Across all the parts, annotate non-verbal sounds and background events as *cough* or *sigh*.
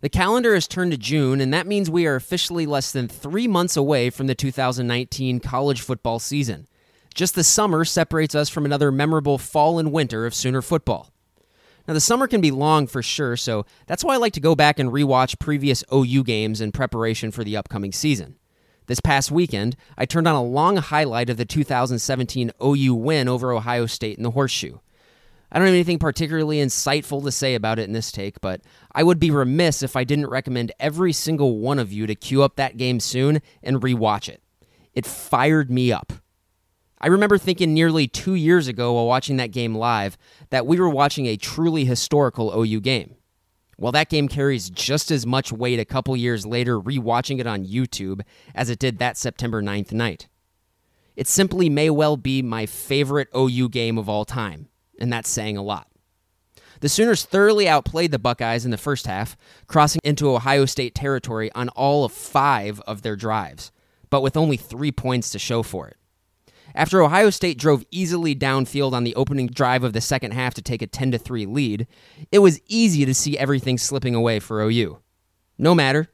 The calendar has turned to June, and that means we are officially less than three months away from the 2019 college football season. Just the summer separates us from another memorable fall and winter of Sooner football. Now, the summer can be long for sure, so that's why I like to go back and rewatch previous OU games in preparation for the upcoming season. This past weekend, I turned on a long highlight of the 2017 OU win over Ohio State in the Horseshoe. I don't have anything particularly insightful to say about it in this take, but I would be remiss if I didn't recommend every single one of you to queue up that game soon and rewatch it. It fired me up. I remember thinking nearly two years ago while watching that game live that we were watching a truly historical OU game. Well, that game carries just as much weight a couple years later rewatching it on YouTube as it did that September 9th night. It simply may well be my favorite OU game of all time and that's saying a lot. The Sooners thoroughly outplayed the Buckeyes in the first half, crossing into Ohio State territory on all of five of their drives, but with only three points to show for it. After Ohio State drove easily downfield on the opening drive of the second half to take a 10 3 lead, it was easy to see everything slipping away for OU. No matter,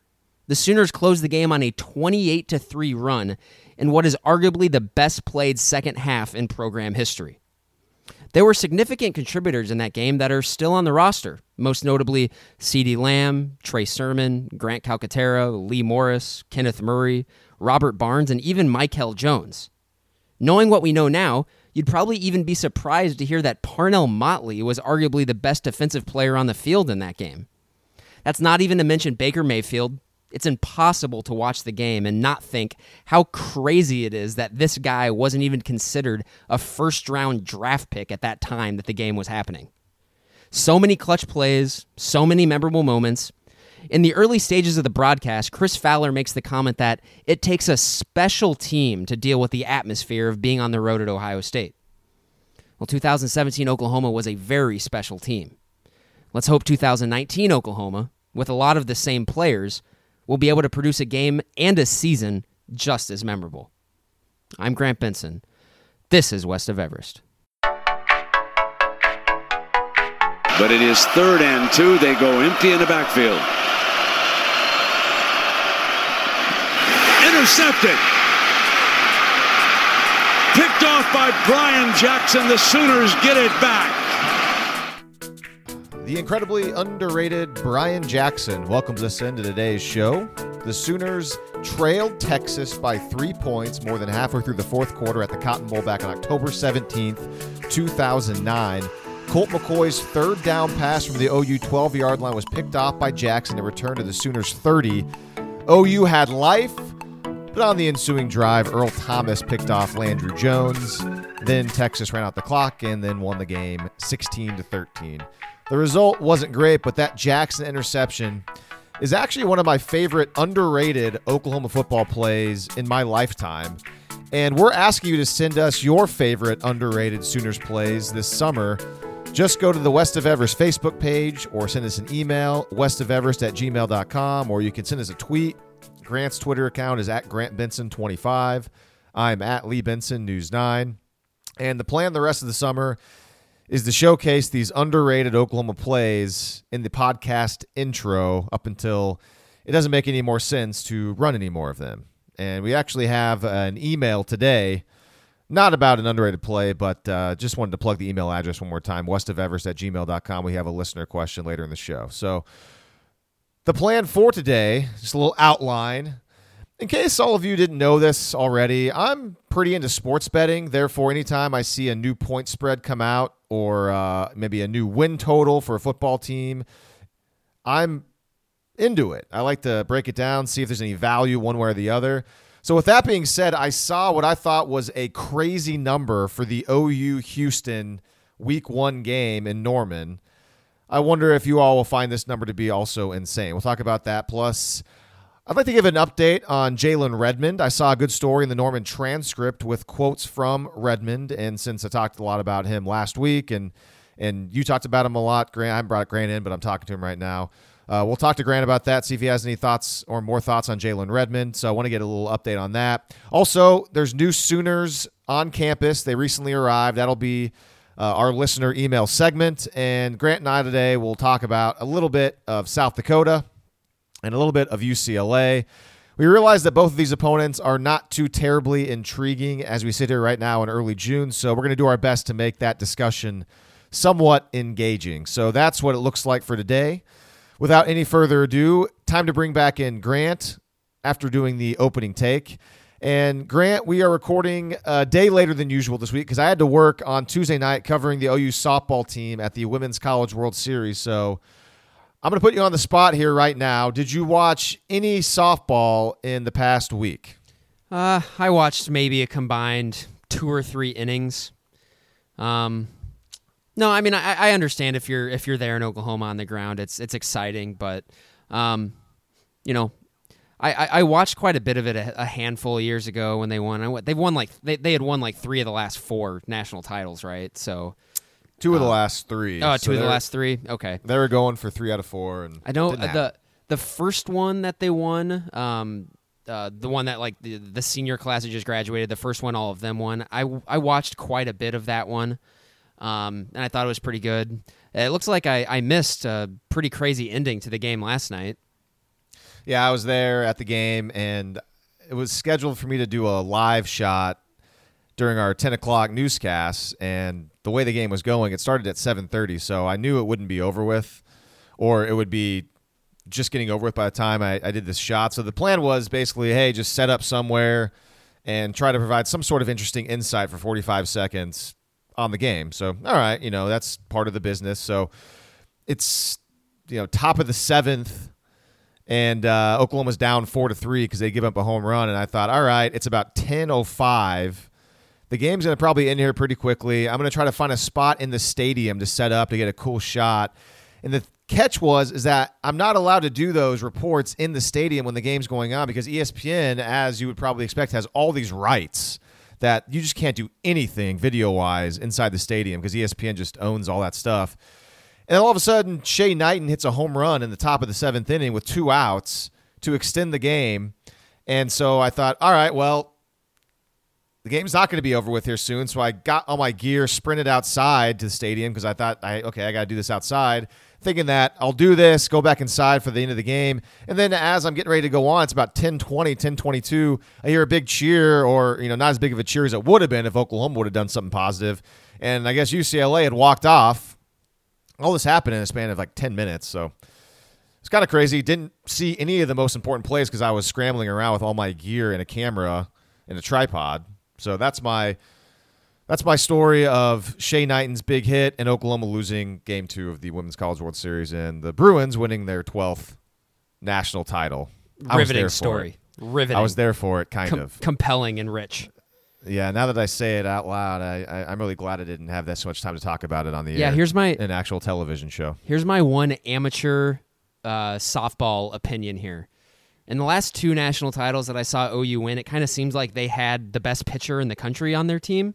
the Sooners closed the game on a 28 3 run in what is arguably the best played second half in program history. There were significant contributors in that game that are still on the roster, most notably CeeDee Lamb, Trey Sermon, Grant Calcaterra, Lee Morris, Kenneth Murray, Robert Barnes, and even Michael Jones. Knowing what we know now, you'd probably even be surprised to hear that Parnell Motley was arguably the best defensive player on the field in that game. That's not even to mention Baker Mayfield, it's impossible to watch the game and not think how crazy it is that this guy wasn't even considered a first round draft pick at that time that the game was happening. So many clutch plays, so many memorable moments. In the early stages of the broadcast, Chris Fowler makes the comment that it takes a special team to deal with the atmosphere of being on the road at Ohio State. Well, 2017 Oklahoma was a very special team. Let's hope 2019 Oklahoma, with a lot of the same players, will be able to produce a game and a season just as memorable. I'm Grant Benson. This is West of Everest. But it is third and two. They go empty in the backfield. Intercepted. Picked off by Brian Jackson. The Sooners get it back. The incredibly underrated Brian Jackson welcomes us into today's show. The Sooners trailed Texas by three points more than halfway through the fourth quarter at the Cotton Bowl back on October 17th, 2009. Colt McCoy's third down pass from the OU 12 yard line was picked off by Jackson and returned to the Sooners 30. OU had life, but on the ensuing drive, Earl Thomas picked off Landry Jones. Then Texas ran out the clock and then won the game 16 to 13. The result wasn't great, but that Jackson interception is actually one of my favorite underrated Oklahoma football plays in my lifetime. And we're asking you to send us your favorite underrated Sooners plays this summer. Just go to the West of Everest Facebook page or send us an email, westofeverest at gmail.com, or you can send us a tweet. Grant's Twitter account is at Grant Benson25. I'm at Lee Benson News 9. And the plan the rest of the summer is to showcase these underrated Oklahoma plays in the podcast intro up until it doesn't make any more sense to run any more of them. And we actually have an email today, not about an underrated play, but uh, just wanted to plug the email address one more time westofeverest at gmail.com. We have a listener question later in the show. So the plan for today, just a little outline. In case all of you didn't know this already, I'm pretty into sports betting. Therefore, anytime I see a new point spread come out or uh, maybe a new win total for a football team, I'm into it. I like to break it down, see if there's any value one way or the other. So, with that being said, I saw what I thought was a crazy number for the OU Houston week one game in Norman. I wonder if you all will find this number to be also insane. We'll talk about that. Plus, I'd like to give an update on Jalen Redmond. I saw a good story in the Norman transcript with quotes from Redmond, and since I talked a lot about him last week, and and you talked about him a lot, Grant, I brought Grant in, but I'm talking to him right now. Uh, we'll talk to Grant about that, see if he has any thoughts or more thoughts on Jalen Redmond. So I want to get a little update on that. Also, there's new Sooners on campus. They recently arrived. That'll be uh, our listener email segment. And Grant and I today will talk about a little bit of South Dakota and a little bit of UCLA. We realize that both of these opponents are not too terribly intriguing as we sit here right now in early June, so we're going to do our best to make that discussion somewhat engaging. So that's what it looks like for today. Without any further ado, time to bring back in Grant after doing the opening take. And Grant, we are recording a day later than usual this week because I had to work on Tuesday night covering the OU softball team at the Women's College World Series. So I'm going to put you on the spot here right now. Did you watch any softball in the past week? Uh, I watched maybe a combined two or three innings. Um, no, I mean I, I understand if you're if you're there in Oklahoma on the ground, it's it's exciting, but um, you know, I, I, I watched quite a bit of it a, a handful of years ago when they won. They've won like they, they had won like three of the last four national titles, right? So Two of the last three. oh, So two of the last three. Okay, They were going for three out of four, and I know uh, the the first one that they won, um, uh, the one that like the the senior class that just graduated, the first one all of them won. I I watched quite a bit of that one, um, and I thought it was pretty good. It looks like I I missed a pretty crazy ending to the game last night. Yeah, I was there at the game, and it was scheduled for me to do a live shot during our 10 o'clock newscast. And the way the game was going, it started at 7:30, so I knew it wouldn't be over with, or it would be just getting over with by the time I, I did this shot. So the plan was basically, hey, just set up somewhere and try to provide some sort of interesting insight for 45 seconds on the game. So, all right, you know, that's part of the business. So it's, you know, top of the seventh and uh, Oklahoma's down four to three because they give up a home run. And I thought, all right, it's about ten oh five. The game's gonna probably end here pretty quickly. I'm gonna try to find a spot in the stadium to set up to get a cool shot. And the catch was is that I'm not allowed to do those reports in the stadium when the game's going on because ESPN, as you would probably expect, has all these rights that you just can't do anything video wise inside the stadium because ESPN just owns all that stuff. And all of a sudden, Shay Knighton hits a home run in the top of the seventh inning with two outs to extend the game. And so I thought, all right, well, the game's not going to be over with here soon. So I got all my gear, sprinted outside to the stadium because I thought, I okay, I got to do this outside. Thinking that I'll do this, go back inside for the end of the game. And then as I'm getting ready to go on, it's about 1020, 1022. I hear a big cheer, or, you know, not as big of a cheer as it would have been if Oklahoma would have done something positive. And I guess UCLA had walked off all this happened in a span of like 10 minutes. So it's kind of crazy. Didn't see any of the most important plays because I was scrambling around with all my gear and a camera and a tripod. So that's my that's my story of Shay Knighton's big hit and Oklahoma losing game two of the Women's College World Series and the Bruins winning their 12th national title. I Riveting story. Riveting. I was there for it, kind Com- of. compelling and rich. Yeah, now that I say it out loud, I, I'm really glad I didn't have that so much time to talk about it on the Yeah, here's my an actual television show. Here's my one amateur uh, softball opinion here. In the last two national titles that I saw OU win, it kind of seems like they had the best pitcher in the country on their team,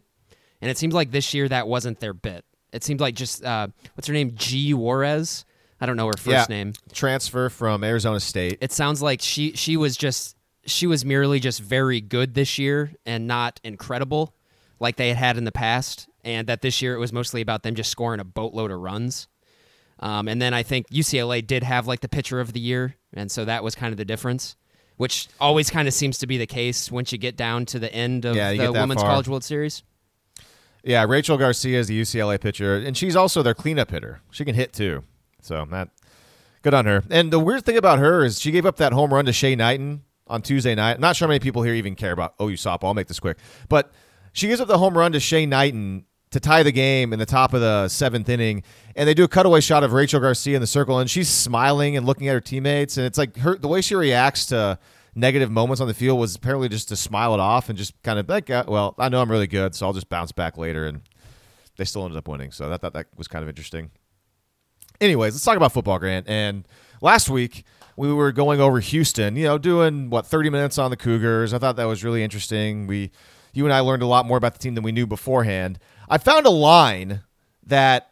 and it seems like this year that wasn't their bit. It seemed like just uh, what's her name, G Juarez. I don't know her first Yeah. name. Transfer from Arizona State. It sounds like she she was just she was merely just very good this year and not incredible like they had had in the past, and that this year it was mostly about them just scoring a boatload of runs. Um, and then I think UCLA did have like the pitcher of the year, and so that was kind of the difference, which always kind of seems to be the case once you get down to the end of Yeah, the Women's far. College World Series. Yeah, Rachel Garcia is the UCLA pitcher, and she's also their cleanup hitter. She can hit too, so that good on her. And the weird thing about her is she gave up that home run to Shay Knighton on Tuesday night. I'm not sure how many people here even care about oh OU softball. I'll make this quick, but she gives up the home run to Shay Knighton to tie the game in the top of the seventh inning, and they do a cutaway shot of Rachel Garcia in the circle, and she's smiling and looking at her teammates, and it's like her the way she reacts to negative moments on the field was apparently just to smile it off and just kind of like, uh, well, I know I'm really good, so I'll just bounce back later, and they still ended up winning. So I thought that was kind of interesting. Anyways, let's talk about football, Grant. And last week we were going over Houston, you know, doing what 30 minutes on the Cougars. I thought that was really interesting. We, you and I learned a lot more about the team than we knew beforehand. I found a line that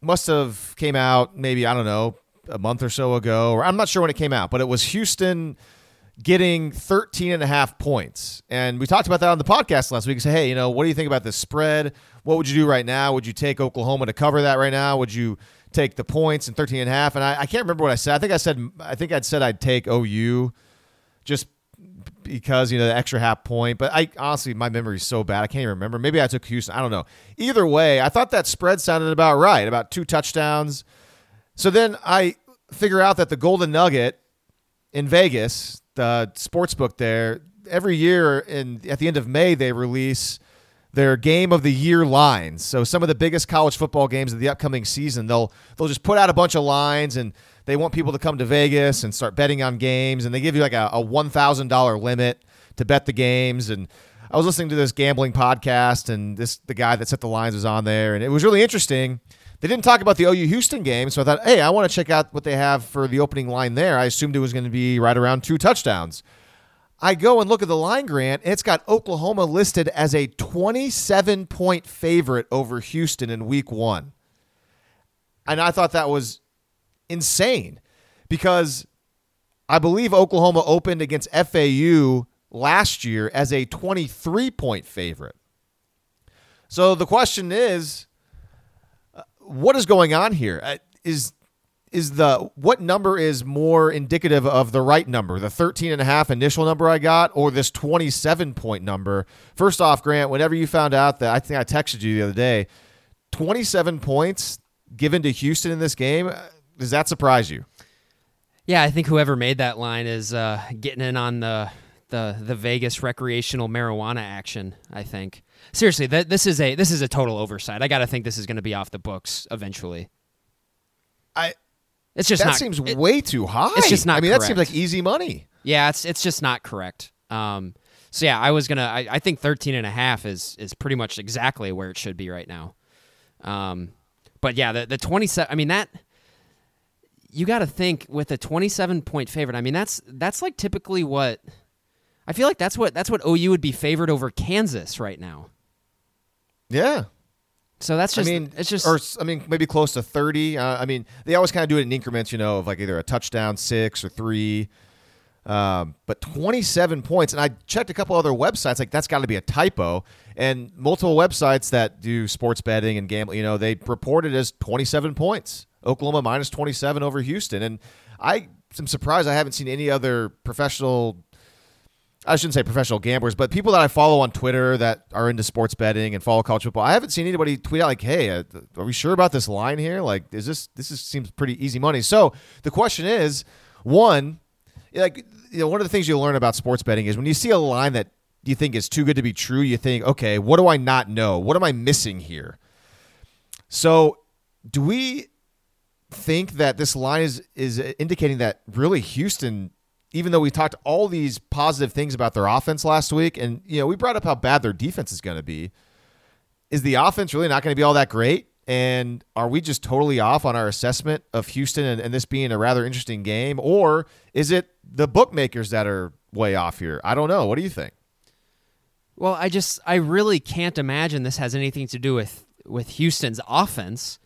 must have came out maybe I don't know a month or so ago, or I'm not sure when it came out, but it was Houston getting 13 and a half points. And we talked about that on the podcast last week. and Say, hey, you know, what do you think about this spread? What would you do right now? Would you take Oklahoma to cover that right now? Would you take the points and 13 and a half. And I, I can't remember what I said. I think I said I think I'd said I'd take OU just because you know the extra half point. But I honestly, my memory is so bad, I can't even remember. Maybe I took Houston. I don't know. Either way, I thought that spread sounded about right, about two touchdowns. So then I figure out that the Golden Nugget in Vegas, the sports book there, every year in at the end of May they release their game of the year lines. So some of the biggest college football games of the upcoming season, they'll they'll just put out a bunch of lines and they want people to come to Vegas and start betting on games and they give you like a, a one thousand dollar limit to bet the games and I was listening to this gambling podcast and this the guy that set the lines was on there and it was really interesting. They didn't talk about the OU Houston game, so I thought, hey, I want to check out what they have for the opening line there. I assumed it was going to be right around two touchdowns. I go and look at the line grant, and it's got Oklahoma listed as a 27 point favorite over Houston in week one. And I thought that was insane because I believe Oklahoma opened against FAU last year as a 23 point favorite. So the question is uh, what is going on here? Uh, is is the what number is more indicative of the right number the 13 and a half initial number i got or this 27 point number first off grant whenever you found out that i think i texted you the other day 27 points given to houston in this game uh, does that surprise you yeah i think whoever made that line is uh, getting in on the the the vegas recreational marijuana action i think seriously th- this is a this is a total oversight i gotta think this is going to be off the books eventually i it's just that not, seems it, way too high. It's just not. I mean, correct. that seems like easy money. Yeah, it's it's just not correct. Um, so yeah, I was gonna. I, I think 13 and a half is is pretty much exactly where it should be right now. Um, but yeah, the the 27. I mean that. You got to think with a 27 point favorite. I mean that's that's like typically what. I feel like that's what that's what OU would be favored over Kansas right now. Yeah, so that's just. I mean, it's just. or I mean, maybe close to thirty. Uh, I mean, they always kind of do it in increments, you know, of like either a touchdown, six or three. Um, but twenty-seven points, and I checked a couple other websites. Like that's got to be a typo. And multiple websites that do sports betting and gambling, you know, they report it as twenty-seven points. Oklahoma minus twenty-seven over Houston, and I am surprised I haven't seen any other professional I shouldn't say professional gamblers, but people that I follow on Twitter that are into sports betting and follow college football. I haven't seen anybody tweet out like, "Hey, uh, are we sure about this line here? Like, is this this is, seems pretty easy money?" So the question is, one, like you know, one of the things you learn about sports betting is when you see a line that you think is too good to be true, you think, "Okay, what do I not know? What am I missing here?" So, do we think that this line is is indicating that really Houston even though we talked all these positive things about their offense last week, and you know we brought up how bad their defense is going to be, is the offense really not going to be all that great? And are we just totally off on our assessment of Houston and, and, this being a rather interesting game, or is it the bookmakers that are way off here? I don't know. What do you think? Well, I just I really can't imagine this has anything to do with with Houston's offense.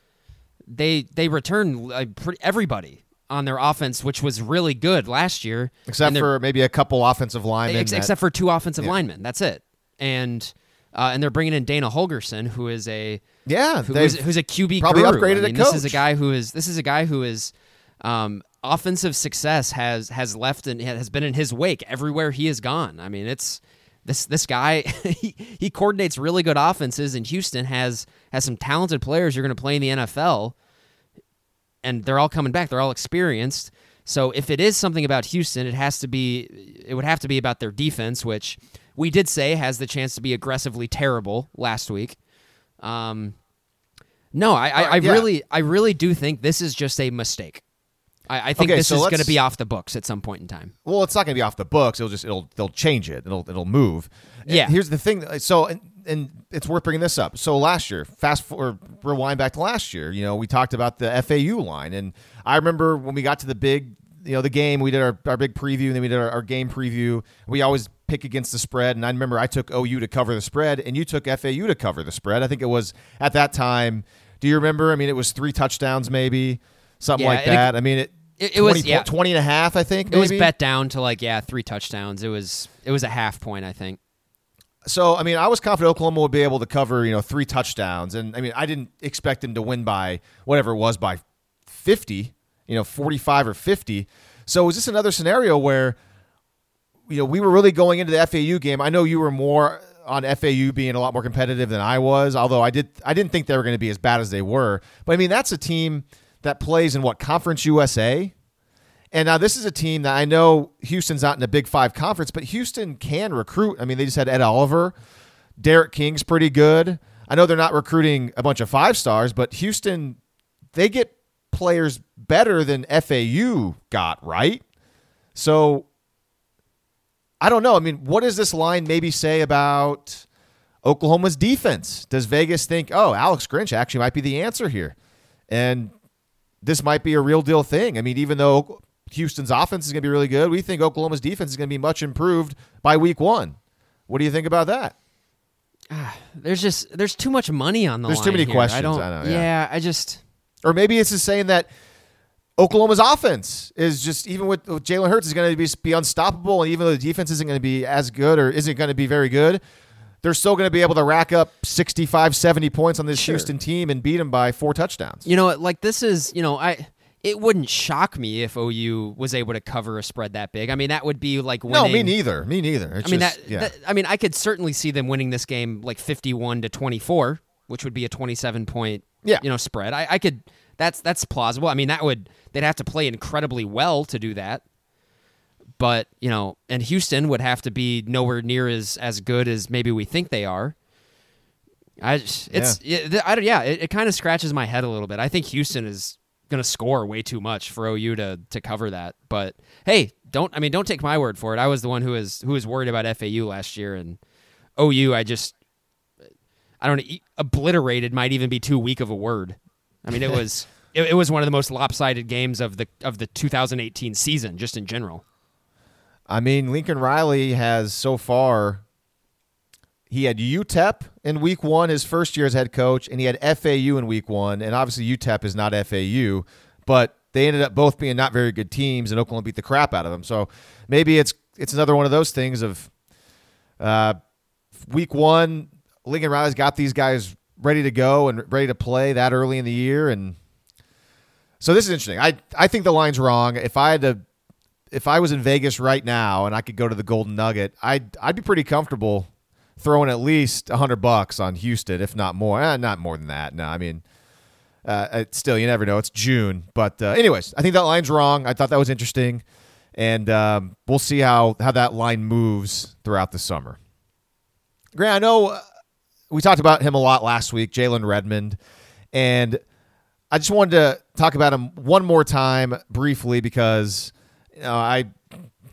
They they return uh, everybody on their offense, which was really good last year, except for maybe a couple offensive linemen. Ex- that, except for two offensive yeah. linemen. That's it. And uh, and they're bringing in Dana Holgorsen, who is a yeah, who is, who's a QB probably guru. upgraded I mean, coach. This is a guy who is this is a guy who is um, offensive success has has left and has been in his wake everywhere he has gone. I mean, it's this this guy *laughs* he, he coordinates really good offenses, and Houston has has some talented players you're going to play in the NFL and they're all coming back. They're all experienced. So if it is something about Houston, it has to be it would have to be about their defense, which we did say has the chance to be aggressively terrible last week. Um, no, I, I, I yeah. really I really do think this is just a mistake. I, I think okay, this so is going to be off the books at some point in time. Well, it's not going to be off the books. It'll just it'll they'll change it. It'll it'll move. Yeah. And here's the thing. So and, it's worth bringing this up. So last year, fast forward, rewind back to last year. You know, we talked about the FAU line, and I remember when we got to the big, you know, the game. We did our, our big preview, and then we did our, our game preview. We always pick against the spread, and I remember I took OU to cover the spread, and you took FAU to cover the spread. I think it was at that time. Do you remember? I mean, it was three touchdowns, maybe something yeah, like that. I mean, it. It, it 20, was yeah. 20 and a half, I think. Maybe? It was bet down to like yeah, three touchdowns. It was it was a half point, I think so I mean, I was confident Oklahoma would be able to cover, you know, three touchdowns, and I mean, I didn't expect them to win by whatever it was by 50, you know, 45 or 50. So is this another scenario where you know, we were really going into the FAU game. I know you were more on FAU being a lot more competitive than I was, although I did I didn't think they were going to be as bad as they were. But I mean, that's a team that plays in what Conference USA. And now this is a team that I know Houston's not in a Big 5 conference, but Houston can recruit. I mean, they just had Ed Oliver. D'Eriq King's pretty good. I know they're not recruiting a bunch of five stars, but Houston they get players better than FAU got, right? So I don't know. I mean, what does this line maybe say about Oklahoma's defense? Does Vegas think, oh, Alex Grinch actually might be the answer here? And this might be a real deal thing. I mean, even though Houston's offense is going to be really good, we think Oklahoma's defense is going to be much improved by week one. What do you think about that? Ah, there's just there's too much money on the There's line. too many here. questions, I don't. I know, yeah. I just Or maybe it's just saying that Oklahoma's offense is just even with, with Jalen Hurts is going to be be unstoppable, and even though the defense isn't going to be as good or isn't going to be very good, they're still going to be able to rack up 65, 70 points on this Sure. Houston team and beat them by four touchdowns. you know like this is you know I. It wouldn't shock me if OU was able to cover a spread that big. I mean, that would be like winning. no, me neither. Me neither. It's I mean just- that, yeah. that- I mean, I could certainly see them winning this game like fifty-one to twenty-four, which would be a twenty-seven point, Yeah. you know, spread. I, I could. That's that's plausible. I mean, that would they'd have to play incredibly well to do that. But you know, and Houston would have to be nowhere near as as good as maybe we think they are. I just, it's yeah. I don't yeah it, it kind of scratches my head a little bit. I think Houston is going to score way too much for OU to to cover that. But hey, don't I mean don't take my word for it. I was the one who was who was worried about FAU last year and OU. I just I don't obliterated might even be too weak of a word. I mean it *laughs* was it, it was one of the most lopsided games of the of the 2018 season just in general. I mean, Lincoln Riley has so far. He had UTEP in week one, his first year as head coach, and he had FAU in week one. And obviously, UTEP is not FAU, but they ended up both being not very good teams, and Oklahoma beat the crap out of them. So maybe it's it's another one of those things of uh, week one, Lincoln Riley's got these guys ready to go and ready to play that early in the year, and so this is interesting. I I think the line's wrong. If I had to if I was in Vegas right now and I could go to the Golden Nugget, I'd I'd be pretty comfortable throwing at least a hundred bucks on Houston, if not more. Eh, not more than that. No, I mean, uh, still you never know. It's June, but uh, anyways, I think that line's wrong. I thought that was interesting, and um, we'll see how how that line moves throughout the summer. Grant, I know uh, we talked about him a lot last week, Jalen Redmond, and I just wanted to talk about him one more time briefly because you know, I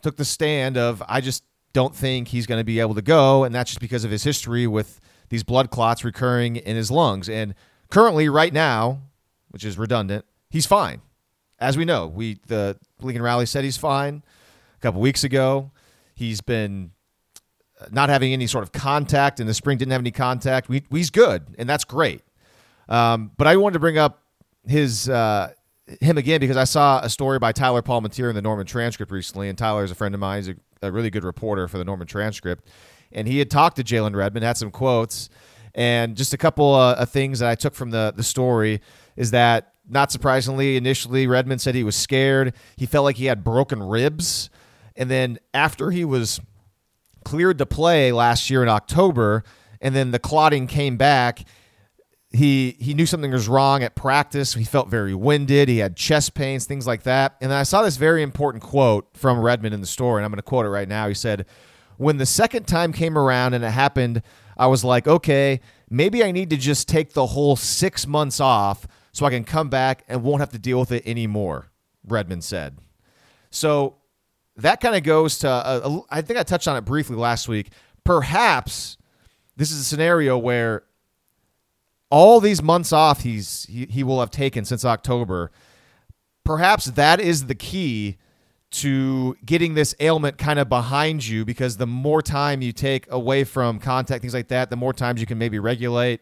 took the stand of I just don't think he's going to be able to go, and that's just because of his history with these blood clots recurring in his lungs. And currently, right now, which is redundant, he's fine. As we know, we the Lincoln Riley said he's fine a couple weeks ago. He's been uh, not having any sort of contact in the spring. Didn't have any contact. We, he's good, and that's great. Um, but I wanted to bring up his uh, him again because I saw a story by Tyler Palmateer in the Norman Transcript recently, and Tyler is a friend of mine. He's a, a really good reporter for the Norman Transcript, and he had talked to Jalen Redmond, had some quotes, and just a couple uh, of things that I took from the the story is that not surprisingly, initially Redmond said he was scared. He felt like he had broken ribs, and then after he was cleared to play last year in October, and then the clotting came back he he knew something was wrong at practice. He felt very winded. He had chest pains, things like that. And I saw this very important quote from Redmond in the story, and I'm going to quote it right now. He said, "When the second time came around and it happened, I was like, okay, maybe I need to just take the whole six months off so I can come back and won't have to deal with it anymore." Redmond said. So that kind of goes to uh, I think I touched on it briefly last week. Perhaps this is a scenario where all these months off he's he, he will have taken since October. Perhaps that is the key to getting this ailment kind of behind you because the more time you take away from contact, things like that, the more times you can maybe regulate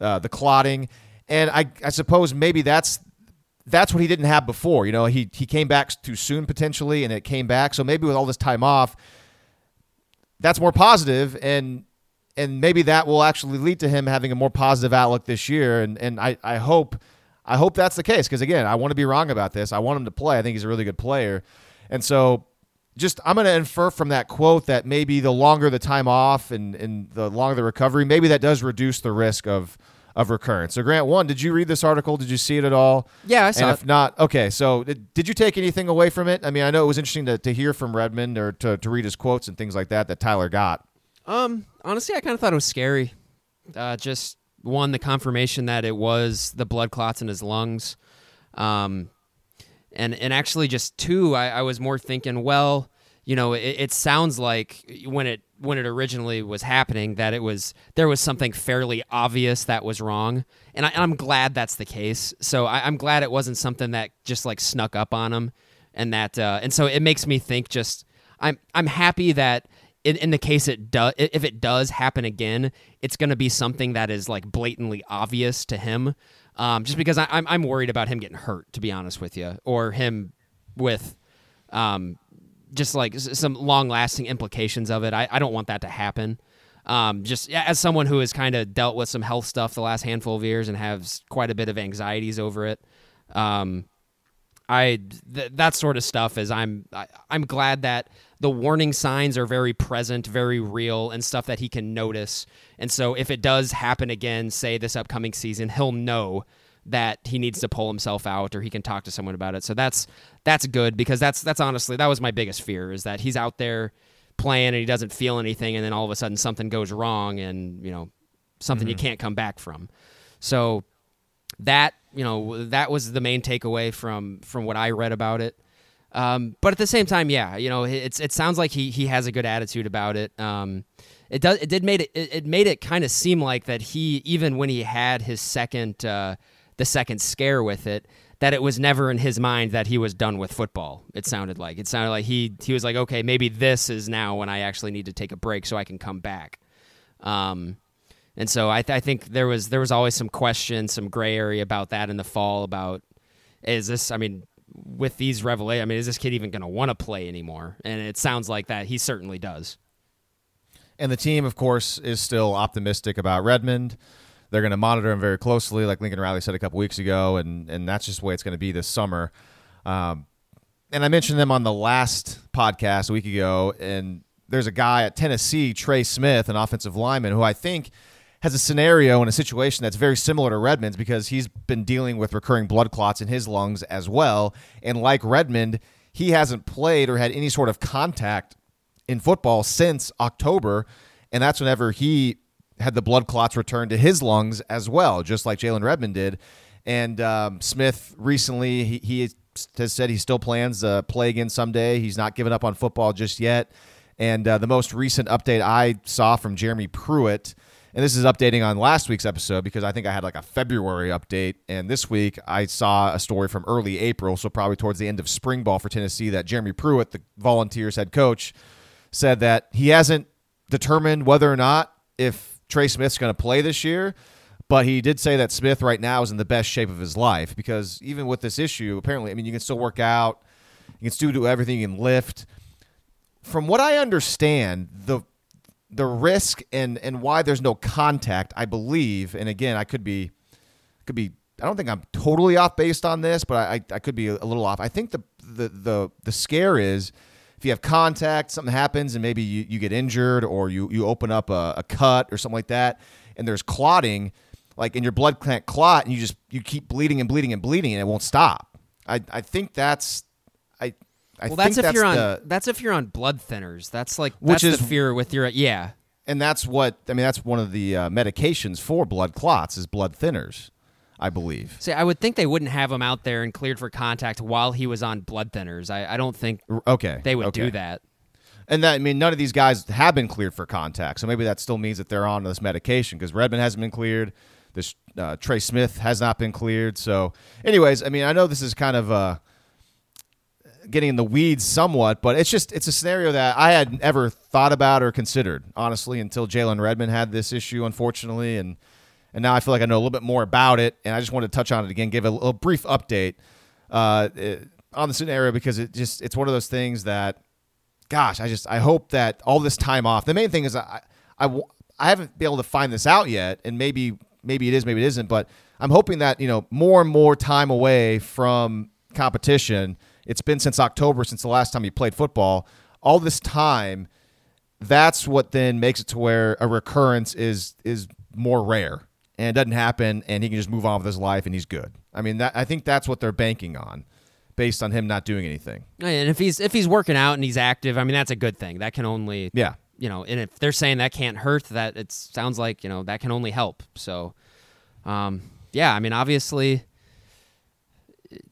uh, the clotting. And I, I suppose maybe that's that's what he didn't have before. You know, he he came back too soon potentially, and it came back. So maybe with all this time off, that's more positive, and and maybe that will actually lead to him having a more positive outlook this year. And and I I hope I hope that's the case because again, I want to be wrong about this. I want him to play. I think he's a really good player, and so just I'm going to infer from that quote that maybe the longer the time off and and the longer the recovery, maybe that does reduce the risk of of recurrence. So Grant, one, did you read this article? Did you see it at all? Yeah, I saw and it. if not, okay. So did, did you take anything away from it? I mean, I know it was interesting to, to hear from Redmond or to, to read his quotes and things like that that Tyler got. Um, honestly, I kind of thought it was scary. Uh, just one, the confirmation that it was the blood clots in his lungs. Um, and and actually, just two, I, I was more thinking, well, you know, it, it sounds like when it when it originally was happening that it was there was something fairly obvious that was wrong, and, I, am glad that's the case. So I, I'm glad it wasn't something that just like snuck up on him, and that uh, and so it makes me think. Just I'm I'm happy that in, in the case it does if it does happen again, it's going to be something that is like blatantly obvious to him. Um, just because I, I'm I'm worried about him getting hurt, to be honest with you, or him with um, just like some long lasting implications of it. I, I don't want that to happen. Um, just as someone who has kind of dealt with some health stuff the last handful of years and has quite a bit of anxieties over it. Um, I th- that sort of stuff is I'm I, I'm glad that the warning signs are very present, very real, and stuff that he can notice. And so if it does happen again, say this upcoming season, he'll know that he needs to pull himself out or he can talk to someone about it. So that's that's good because that's that's honestly that was my biggest fear is that he's out there playing and he doesn't feel anything and then all of a sudden something goes wrong and you know something mm-hmm. you can't come back from. So that you know that was the main takeaway from from what I read about it. Um, but at the same time, yeah, you know, it's it sounds like he he has a good attitude about it. Um, it does it did made it it, made it kind of seem like that he even when he had his second uh, the second scare with it that it was never in his mind that he was done with football. It sounded like it sounded like he he was like, okay, maybe this is now when I actually need to take a break so I can come back. Um, and so I, th- I think there was there was always some question, some gray area about that in the fall about is this? I mean, with these revelations, I mean, is this kid even going to want to play anymore? And it sounds like that he certainly does. And the team, of course, is still optimistic about Redmond. They're going to monitor him very closely, like Lincoln Riley said a couple weeks ago, and and that's just the way it's going to be this summer. Um, and I mentioned them on the last podcast a week ago, and there's a guy at Tennessee, Trey Smith, an offensive lineman, who I think has a scenario and a situation that's very similar to Redmond's because he's been dealing with recurring blood clots in his lungs as well. And like Redmond, he hasn't played or had any sort of contact in football since October. And that's whenever he had the blood clots returned to his lungs as well, just like Jalen Redmond did. And um, Smith recently, he, he, has said he still plans to play again someday. He's not given up on football just yet. And uh, the most recent update I saw from Jeremy Pruitt, and this is updating on last week's episode because I think I had like a February update. And this week I saw a story from early April, so probably towards the end of spring ball for Tennessee, that Jeremy Pruitt, the Volunteers head coach, said that he hasn't determined whether or not if Trey Smith's going to play this year. But he did say that Smith right now is in the best shape of his life because even with this issue, apparently, I mean, you can still work out, you can still do everything, you can lift. From what I understand, the the risk and and why there's no contact, I believe, and again, I could be could be I don't think I'm totally off based on this, but I I could be a little off. I think the the the the scare is if you have contact, something happens and maybe you, you get injured or you, you open up a, a cut or something like that and there's clotting, like in your blood can't clot and you just you keep bleeding and bleeding and bleeding and it won't stop. I, I think that's I well, that's if that's you're on the, that's if you're on blood thinners. That's like Which that's is- the fear with your yeah. and that's what I mean. That's one of the uh, medications for blood clots is blood thinners, I believe. See, I would think they wouldn't have him out there and cleared for contact while he was on blood thinners. I, I don't think Okay, they would okay. do that. And that I mean, none of these guys have been cleared for contact, so maybe that still means that they're on this medication because Redmond hasn't been cleared. This uh, Trey Smith has not been cleared. So, anyways, I mean, I know this is kind of uh, getting in the weeds somewhat, but it's just it's a scenario that I had ever thought about or considered honestly until Jalen Redmond had this issue, unfortunately, and and now I feel like I know a little bit more about it, and I just wanted to touch on it again, give a, a brief update uh, eh, on the scenario because it just it's one of those things that, gosh, I just I hope that all this time off. The main thing is I I, I haven't been able to find this out yet, and maybe maybe it is, maybe it isn't, but I'm hoping that you know more and more time away from competition. It's been since October since the last time he played football. All this time, that's what then makes it to where a recurrence is is more rare and it doesn't happen, and he can just move on with his life and he's good. I mean, that I think that's what they're banking on, based on him not doing anything. And if he's if he's working out and he's active, I mean that's a good thing. That can only Yeah. you know, and if they're saying that can't hurt, that it sounds like you know that can only help. So, um, yeah, I mean obviously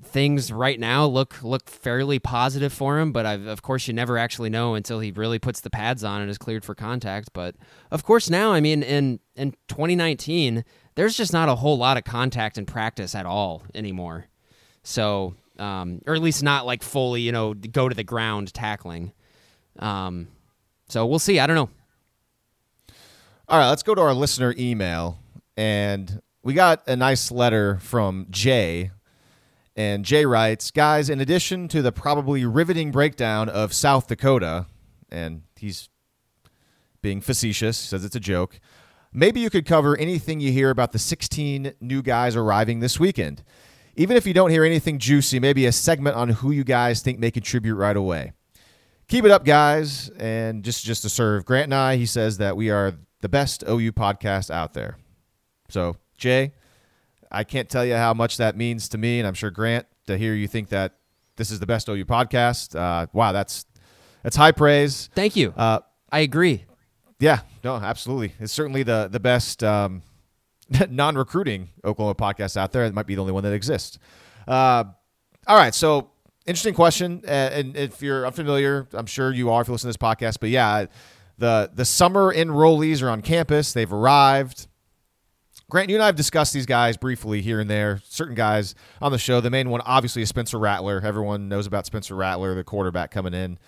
things right now look look fairly positive for him, but I've, of course you never actually know until he really puts the pads on and is cleared for contact. But of course now, I mean in in 2019, there's just not a whole lot of contact in practice at all anymore. So, um, or at least not like fully, you know, go to the ground tackling. Um, so we'll see. I don't know. All right, let's go to our listener email, and we got a nice letter from Jay. And Jay writes, guys, in addition to the probably riveting breakdown of South Dakota, and he's being facetious, says it's a joke. Maybe you could cover anything you hear about the 16 new guys arriving this weekend. Even if you don't hear anything juicy, maybe a segment on who you guys think may contribute right away. Keep it up, guys. And just just to serve Grant and I, he says that we are the best OU podcast out there. So, Jay, I can't tell you how much that means to me, and I'm sure Grant to hear you think that this is the best OU podcast. Uh, wow, that's that's high praise. Thank you. Uh, I agree. yeah, no, absolutely. It's certainly the the best um, *laughs* non-recruiting Oklahoma podcast out there. It might be the only one that exists. Uh, all right, so interesting question, uh, and if you're unfamiliar, I'm sure you are if you listen to this podcast. But yeah, the the summer enrollees are on campus. They've arrived. Grant, you and I have discussed these guys briefly here and there. Certain guys on the show. The main one, obviously, is Spencer Rattler. Everyone knows about Spencer Rattler, the quarterback coming in.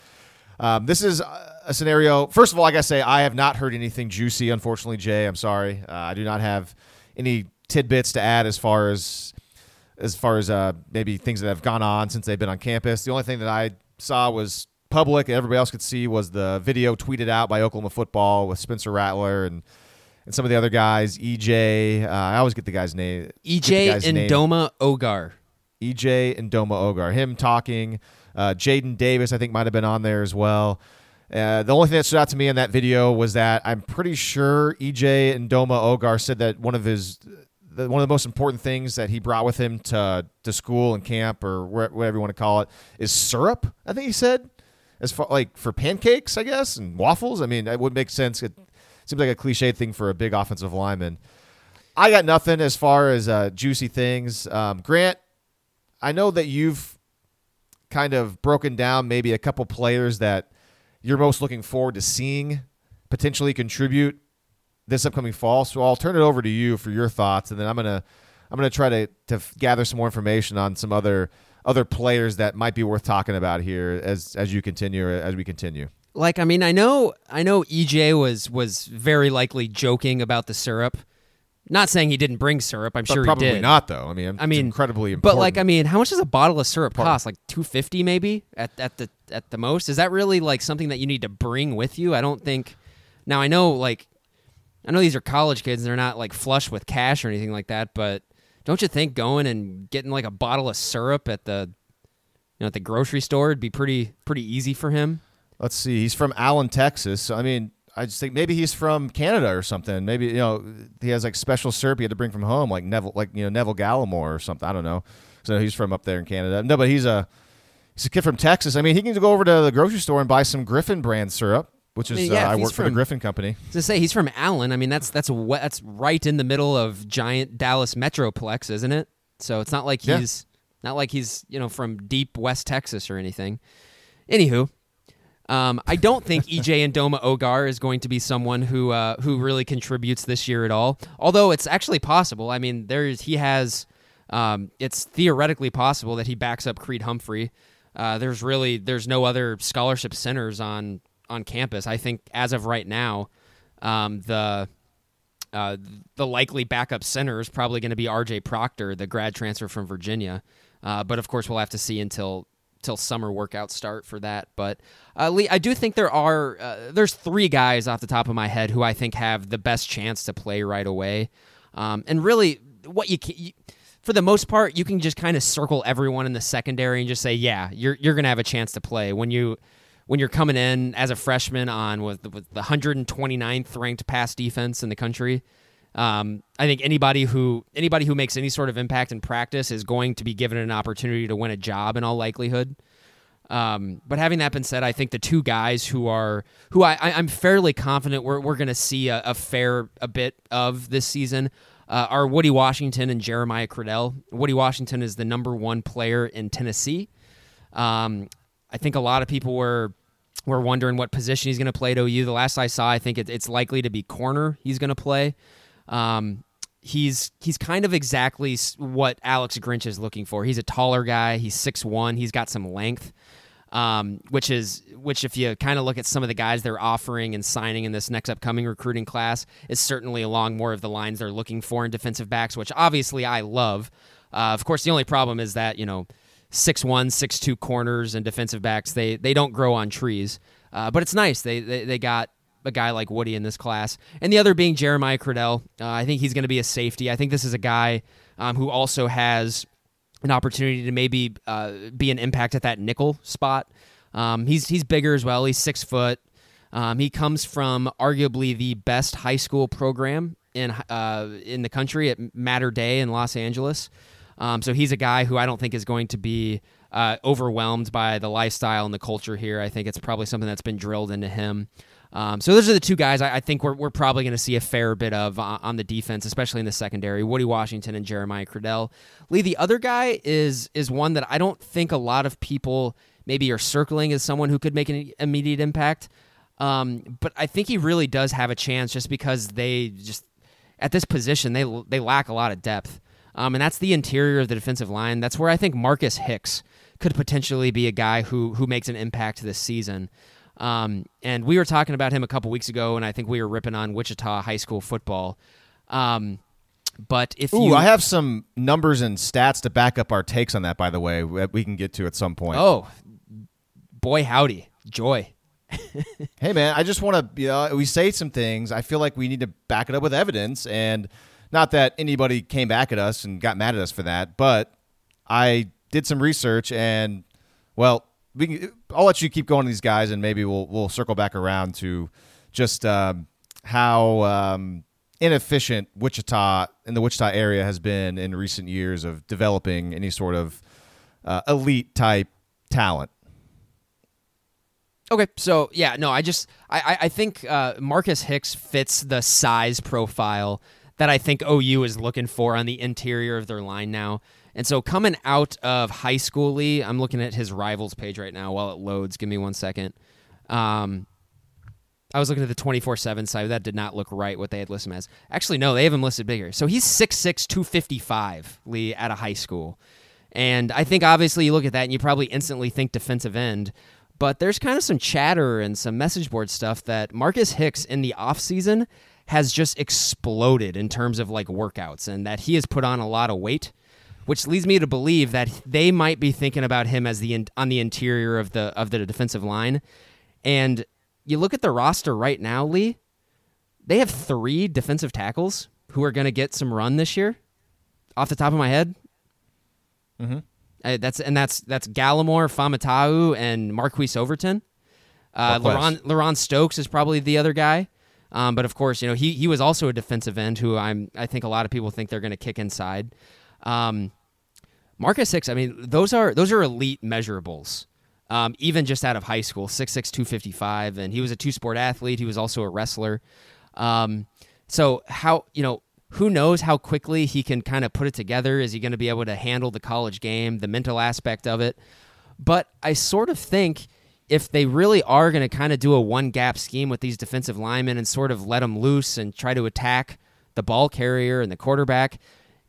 Um, this is a scenario. First of all, I gotta say, I have not heard anything juicy. Unfortunately, Jay, I'm sorry. Uh, I do not have any tidbits to add as far as as far as uh, maybe things that have gone on since they've been on campus. The only thing that I saw was public, and everybody else could see was the video tweeted out by Oklahoma football with Spencer Rattler and and some of the other guys. EJ, uh, I always get the guy's name. EJ and. Doma Ogar. EJ Ndoma-Ogar. Him talking. Uh, Jaden Davis, I think, might have been on there as well. Uh, the only thing that stood out to me in that video was that I'm pretty sure EJ Ndoma-Ogar said that one of his the, one of the most important things that he brought with him to to school and camp or where- whatever you want to call it is syrup. I think he said, as far like for pancakes, I guess, and waffles. I mean, it would make sense. It seems like a cliche thing for a big offensive lineman. I got nothing as far as uh, juicy things. Um, Grant, I know that you've kind of broken down maybe a couple players that you're most looking forward to seeing potentially contribute this upcoming fall. So I'll turn it over to you for your thoughts, and then I'm gonna I'm gonna try to to gather some more information on some other other players that might be worth talking about here as as you continue as we continue. Like I mean, I know I know EJ was was very likely joking about the syrup. Not saying he didn't bring syrup. I'm But sure probably he did. not though. I mean, I mean, incredibly important. But like, I mean, how much does a bottle of syrup cost? Like two fifty, maybe at at the at the most. Is that really like something that you need to bring with you? I don't think. Now I know, like, I know these are college kids; and they're not like flush with cash or anything like that. But don't you think going and getting like a bottle of syrup at the, you know, at the grocery store would be pretty pretty easy for him? Let's see. He's from Allen, Texas. So, I mean, I just think maybe he's from Canada or something. Maybe you know he has like special syrup he had to bring from home, like Neville, like you know Neville Gallimore or something. I don't know. So he's from up there in Canada. No, but he's a he's a kid from Texas. I mean, he can go over to the grocery store and buy some Griffin brand syrup, which is I mean, yeah, uh, I work for the Griffin company. To say he's from Allen, I mean that's that's that's right in the middle of giant Dallas metroplex, isn't it? So it's not like Yeah. he's not like he's you know from deep West Texas or anything. Anywho, um, I don't think EJ Ndoma-Ogar is going to be someone who uh, who really contributes this year at all. Although it's actually possible. I mean, there's he has. Um, it's theoretically possible that he backs up Creed Humphrey. Uh, there's really there's no other scholarship centers on on campus. I think as of right now, um, the uh, the likely backup center is probably going to be R.J. Proctor, the grad transfer from Virginia. Uh, but of course, we'll have to see until till summer workouts start for that. But uh, Lee, I do think there are uh, there's three guys off the top of my head who I think have the best chance to play right away. Um, and really, what you, can, you for the most part, you can just kind of circle everyone in the secondary and just say, yeah, you're you're to have a chance to play when you when you're coming in as a freshman on with, with the 129th ranked pass defense in the country. Um, I think anybody who anybody who makes any sort of impact in practice is going to be given an opportunity to win a job in all likelihood. Um, but having that been said, I think the two guys who are who I, I am fairly confident we're we're going to see a, a, fair a bit of this season uh, are Woody Washington and Jeremiah Criddell. Woody Washington is the number one player in Tennessee. Um, I think a lot of people were were wondering what position he's going to play at OU. The last I saw, I think it, it's likely to be corner. He's going to play. Um, he's he's kind of exactly what Alex Grinch is looking for. He's a taller guy. He's six one. He's got some length, um, which is which if you kind of look at some of the guys they're offering and signing in this next upcoming recruiting class, is certainly along more of the lines they're looking for in defensive backs, which obviously I love. Uh, of course, the only problem is that you know six one, six two corners and defensive backs they they don't grow on trees. Uh, but it's nice they, they they got a guy like Woody in this class, and the other being Jeremiah Criddell. Uh, I think he's going to be a safety. I think this is a guy um, who also has an opportunity to maybe uh, be an impact at that nickel spot. Um, he's he's bigger as well. He's six foot. Um, he comes from arguably the best high school program in uh, in the country at Mater Dei in Los Angeles. Um, so he's a guy who I don't think is going to be uh, overwhelmed by the lifestyle and the culture here. I think it's probably something that's been drilled into him. Um, so those are the two guys I, I think we're, we're probably going to see a fair bit of uh, on the defense, especially in the secondary. Woody Washington and Jeremiah Criddell. Lee, the other guy is is one that I don't think a lot of people maybe are circling as someone who could make an immediate impact. Um, but I think he really does have a chance just because they just at this position they they lack a lot of depth. Um, and that's the interior of the defensive line. That's where I think Marcus Hicks could potentially be a guy who who makes an impact this season. Um, and we were talking about him a couple weeks ago, and I think we were ripping on Wichita high school football. Um, but if Ooh, you, I have some numbers and stats to back up our takes on that. By the way, that we can get to at some point. Oh, boy, howdy, joy. *laughs* hey, man, I just want to. You know, we say some things. I feel like we need to back it up with evidence, and not that anybody came back at us and got mad at us for that, but I did some research, and well, we can, I'll let you keep going to these guys, and maybe we'll we'll circle back around to just um, how um, inefficient Wichita in the Wichita area has been in recent years of developing any sort of uh, elite type talent. Okay, so yeah, no, I just I I think uh, Marcus Hicks fits the size profile that I think OU is looking for on the interior of their line now. And so coming out of high school, Lee, I'm looking at his rivals page right now while it loads. Give me one second. Um, I was looking at the 24 7 side. That did not look right what they had listed him as. Actually, no, they have him listed bigger. So he's 6'6, 255, Lee, at a high school. And I think obviously you look at that and you probably instantly think defensive end. But there's kind of some chatter and some message board stuff that Marcus Hicks in the offseason has just exploded in terms of like workouts and that he has put on a lot of weight which leads me to believe that they might be thinking about him as the in, on the interior of the of the defensive line. And you look at the roster right now, Lee. They have three defensive tackles who are going to get some run this year. Off the top of my head, mm-hmm. uh, that's and that's that's Gallimore, Faamatau, and Marquise Overton. Uh, Laron, Stokes is probably the other guy. Um, but of course, you know he he was also a defensive end who I'm I think a lot of people think they're going to kick inside. Um, Marcus Hicks, I mean, those are those are elite measurables. Um, even just out of high school, 6'6", 255, and he was a two-sport athlete. He was also a wrestler. Um, so how you know who knows how quickly he can kind of put it together? Is he going to be able to handle the college game, the mental aspect of it? But I sort of think if they really are going to kind of do a one gap scheme with these defensive linemen and sort of let them loose and try to attack the ball carrier and the quarterback,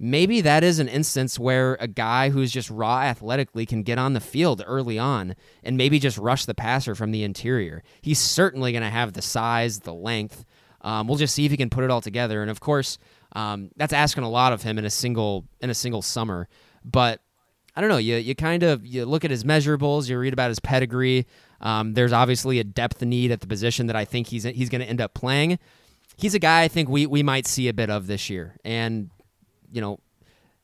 maybe that is an instance where a guy who's just raw athletically can get on the field early on and maybe just rush the passer from the interior. He's certainly going to have the size, the length. Um, we'll just see if he can put it all together. And of course, um, that's asking a lot of him in a single in a single summer. But I don't know. You you kind of you look at his measurables. You read about his pedigree. Um, there's obviously a depth need at the position that I think he's he's going to end up playing. He's a guy I think we we might see a bit of this year, and you know,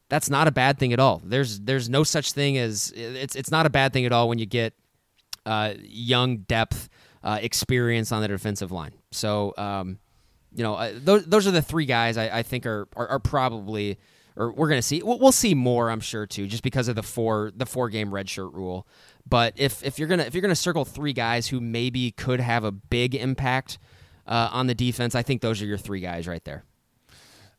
that's not a bad thing at all. There's there's no such thing as it's it's not a bad thing at all when you get uh, young depth uh, experience on the defensive line. So um, you know uh, those those are the three guys I, I think are, are, are probably or we're gonna see we'll, we'll, see more I'm sure too just because of the four the four game redshirt rule. But if if you're gonna if you're gonna circle three guys who maybe could have a big impact uh, on the defense, I think those are your three guys right there.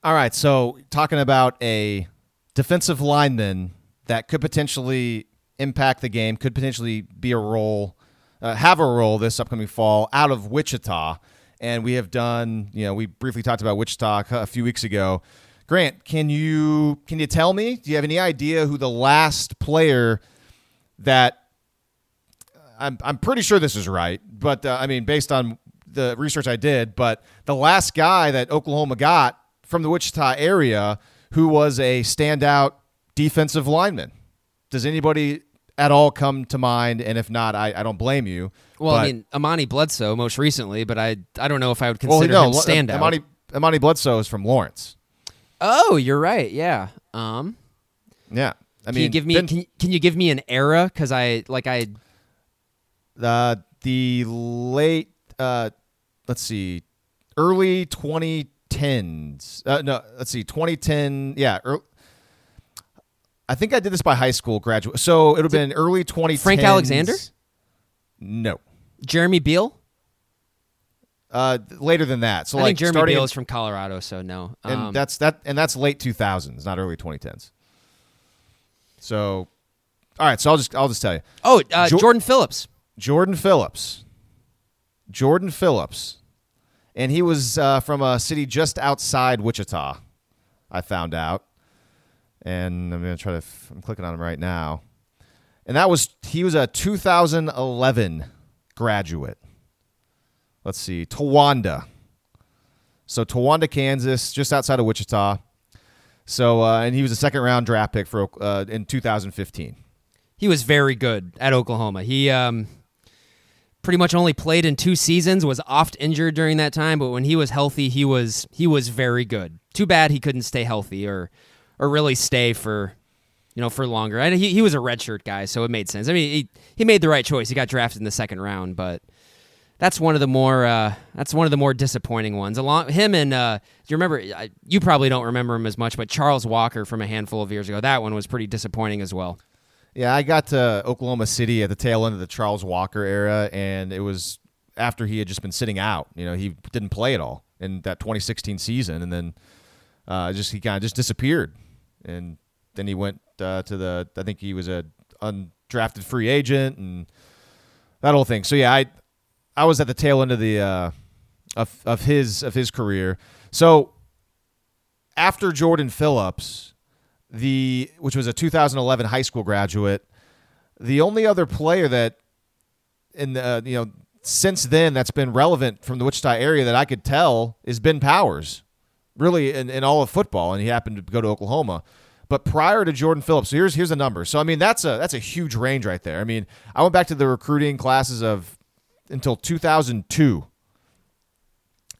All right, so talking about a defensive lineman that could potentially impact the game, could potentially be a role, uh, have a role this upcoming fall out of Wichita. And we have done, you know, we briefly talked about Wichita a few weeks ago. Grant, can you can you tell me? Do you have any idea who the last player that I'm I'm pretty sure this is right, but uh, I mean based on the research I did, but the last guy that Oklahoma got from the Wichita area who was a standout defensive lineman. Does anybody at all come to mind? And if not, I, I don't blame you. Well, but, I mean, Amani Bledsoe most recently, but I I don't know if I would consider well, no, him standout. Amani, Amani Bledsoe is from Lawrence. Oh, you're right. Yeah. Um. Yeah. I can mean, you give me can, can you give me an era? Because I like I. Uh, the late uh, let's see, early 2010s. Uh, no, let's see, 2010. Yeah, early, I think I did this by high school graduate. So it would have been early 2010s. Frank Alexander? No. Jeremy Beal? Uh, later than that. So I like think Jeremy Beal is from Colorado, so no. Um, and that's that, and that's late 2000s, not early 2010s. So, all right. So I'll just I'll just tell you. Oh, uh, jo- Jordan Phillips. Jordan Phillips. Jordan Phillips, and he was uh, from a city just outside Wichita. I found out and I'm gonna try to. F- I'm clicking on him right now, and that was he was a 2011 graduate. Let's see, Towanda. So Towanda, Kansas, just outside of Wichita. So uh, and he was a second round draft pick for uh, in 2015. He was very good at Oklahoma. He um, pretty much only played in two seasons. Was oft injured during that time, but when he was healthy, he was he was very good. Too bad he couldn't stay healthy or or really stay for you know for longer. And he he was a redshirt guy, so it made sense. I mean, he he made the right choice. He got drafted in the second round, but that's one of the more uh, that's one of the more disappointing ones. Along him and uh, do you remember? You probably don't remember him as much, but Charles Walker from a handful of years ago. That one was pretty disappointing as well. Yeah, I got to Oklahoma City at the tail end of the Charles Walker era, and it was after he had just been sitting out. You know, he didn't play at all in that 2016 season, and then uh, just he kind of just disappeared and then he went uh, to the. I think he was a undrafted free agent and that whole thing. So yeah, I I was at the tail end of the uh, of of his of his career. So after Jordan Phillips, the which was a 2011 high school graduate, the only other player that in the uh, you know since then that's been relevant from the Wichita area that I could tell is Ben Powers really in, in all of football, and he happened to go to Oklahoma. But prior to Jordan Phillips, so here's here's the number. So I mean that's a that's a huge range right there. I mean I went back to the recruiting classes of until 2002,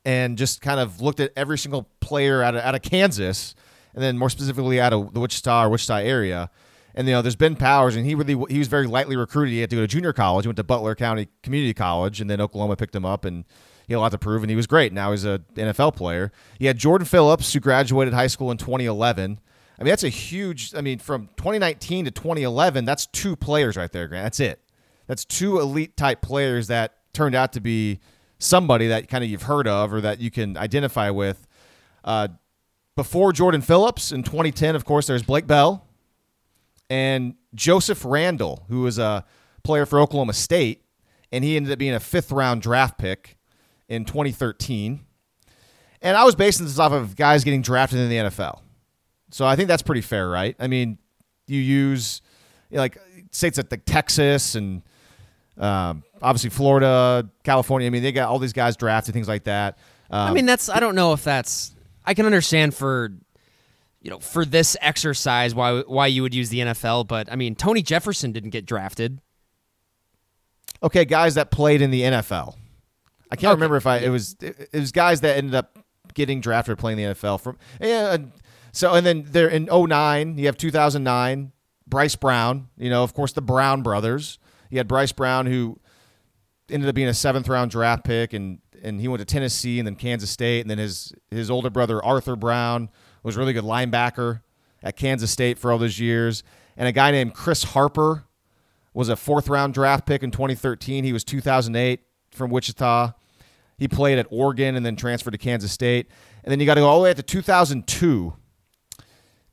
and just kind of looked at every single player out of out of Kansas, and then more specifically out of the Wichita or Wichita area. And you know, there's Ben Powers, and he really he was very lightly recruited. He had to go to junior college. He went to Butler County Community College, and then Oklahoma picked him up and he had a lot to prove, and he was great. Now he's an NFL player. He had Jordan Phillips, who graduated high school in 2011. I mean, that's a huge. I mean, from 2019 to 2011, that's two players right there, Grant. That's it. That's two elite type players that turned out to be somebody that kind of you've heard of or that you can identify with. Uh, before Jordan Phillips in 2010, of course, there's Blake Bell and Joseph Randle, who was a player for Oklahoma State, and he ended up being a fifth round draft pick in 2013. And I was basing this off of guys getting drafted in the NFL. So I think that's pretty fair, right? I mean, you use you know, like states like Texas and um, obviously Florida, California. I mean, they got all these guys drafted, things like that. Um, I mean, that's I don't know if that's I can understand for you know for this exercise why why you would use the NFL, but I mean Tony Jefferson didn't get drafted. Okay, guys that played in the NFL. I can't okay. remember if I it was it, was guys that ended up getting drafted playing the NFL from yeah So and then there in 09, you have 2009, Bryce Brown. You know, of course, the Brown brothers. You had Bryce Brown who ended up being a seventh round draft pick, and and he went to Tennessee and then Kansas State, and then his his older brother Arthur Brown was really good linebacker at Kansas State for all those years, and a guy named Chris Harper was a fourth round draft pick in 2013. He was 2008 from Wichita. He played at Oregon and then transferred to Kansas State. And then you got to go all the way up to 2002.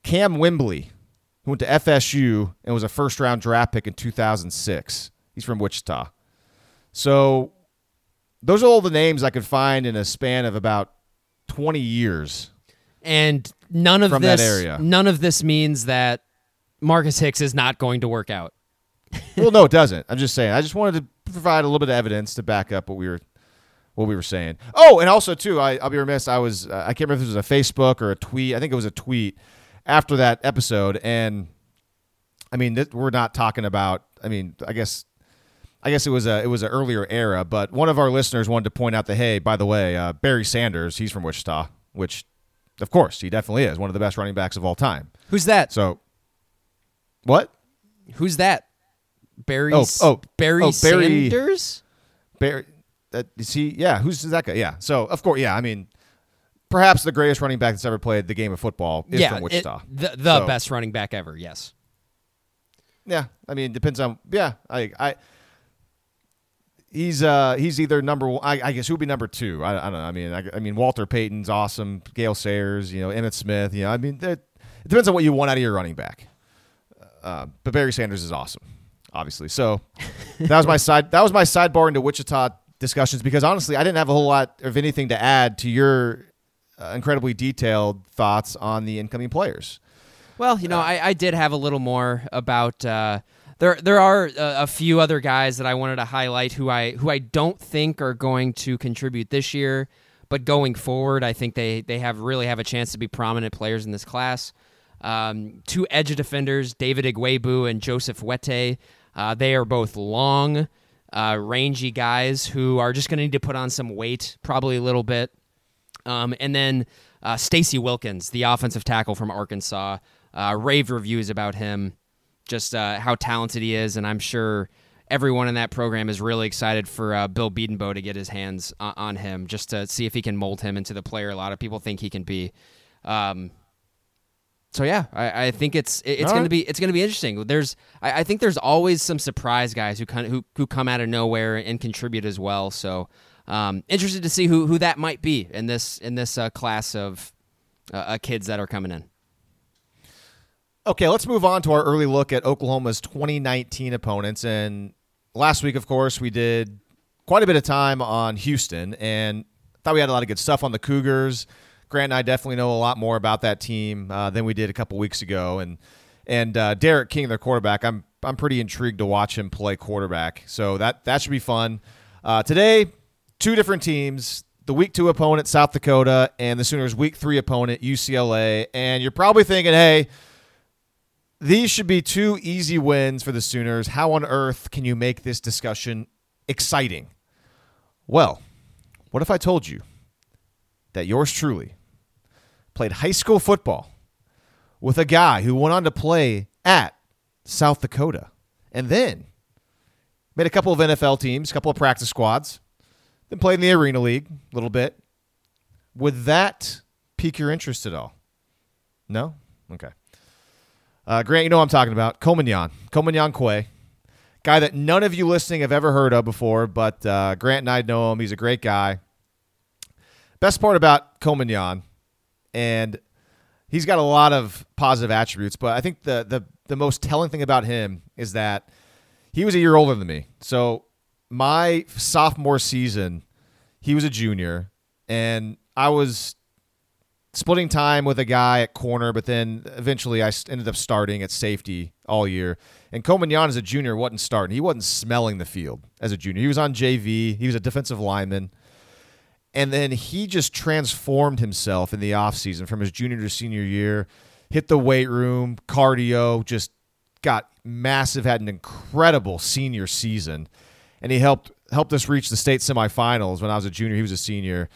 Cam Wimbley, who went to FSU and was a first round draft pick in 2006. He's from Wichita. So those are all the names I could find in a span of about 20 years. And none of From that this area. none of this means that Marcus Hicks is not going to work out. *laughs* well, no, it doesn't. I'm just saying. I just wanted to provide a little bit of evidence to back up what we were what we were saying. Oh, and also too, I, I'll be remiss. I was uh, I can't remember if it was a Facebook or a tweet. I think it was a tweet after that episode, and I mean we're not talking about. I mean, I guess. I guess it was a it was an earlier era, but one of our listeners wanted to point out that hey, by the way, uh, Barry Sanders, he's from Wichita, which, of course, he definitely is one of the best running backs of all time. Who's that? So, what? Who's that? Barry Oh, oh, Barry oh, Barry- Sanders? Barry, that is he? Yeah, who's that guy? Yeah. So of course, yeah. I mean, perhaps the greatest running back that's ever played the game of football is yeah, from it- Wichita. the the So- best running back ever, yes. Yeah, I mean, it depends on. Yeah, I, I. He's uh he's either number one. I, I guess who'd be number two? I, I don't know. I mean, I, I mean Walter Payton's awesome. Gale Sayers, you know, Emmitt Smith. You know, I mean, it, it depends on what you want out of your running back. Uh, but Barry Sanders is awesome, obviously. So *laughs* that was my side. That was my sidebar into Wichita discussions because honestly, I didn't have a whole lot of anything to add to your uh, incredibly detailed thoughts on the incoming players. Well, you know, I, I did have a little more about. Uh, there, there are a, a few other guys that I wanted to highlight who I who I don't think are going to contribute this year, but going forward, I think they they have really have a chance to be prominent players in this class. Um, two edge defenders, David Ugwoegbu and Joseph Wete. Uh, they are both long, uh, rangy guys who are just going to need to put on some weight, probably a little bit. Um, and then uh, Stacey Wilkins, the offensive tackle from Arkansas, uh, rave reviews about him, just uh, how talented he is, and I'm sure everyone in that program is really excited for uh, Bill Bedenbaugh to get his hands on, on him, just to see if he can mold him into the player a lot of people think he can be. Um, so yeah, I, I think it's it- it's All going right. to be it's going to be interesting. There's I, I think there's always some surprise guys who kind of who who come out of nowhere and contribute as well. So um, interested to see who who that might be in this in this uh, class of uh, uh, kids that are coming in. Okay, let's move on to our early look at Oklahoma's 2019 opponents. And last week, of course, we did quite a bit of time on Houston and thought we had a lot of good stuff on the Cougars. Grant and I definitely know a lot more about that team uh, than we did a couple weeks ago. And and uh, D'Eriq King, their quarterback, I'm I'm pretty intrigued to watch him play quarterback. So that that should be fun. Uh, today, two different teams. The week two opponent, South Dakota, and the Sooners' week three opponent, UCLA. And you're probably thinking, hey, these should be two easy wins for the Sooners. How on earth can you make this discussion exciting? Well, what if I told you that yours truly played high school football with a guy who went on to play at South Dakota and then made a couple of NFL teams, a couple of practice squads, then played in the Arena League a little bit. Would that pique your interest at all? No? Okay. Uh, Grant, you know what I'm talking about. Komagnon. Komagnon Quay. Guy that none of you listening have ever heard of before, but uh, Grant and I know him. He's a great guy. Best part about Komagnon, and he's got a lot of positive attributes, but I think the, the, the most telling thing about him is that he was a year older than me. So my sophomore season, he was a junior, and I was splitting time with a guy at corner, but then eventually I ended up starting at safety all year. And Komagnon as a junior wasn't starting. He wasn't smelling the field as a junior. He was on JV. He was a defensive lineman. And then he just transformed himself in the offseason from his junior to senior year, hit the weight room, cardio, just got massive, had an incredible senior season. And he helped helped us reach the state semifinals when I was a junior. He was a senior.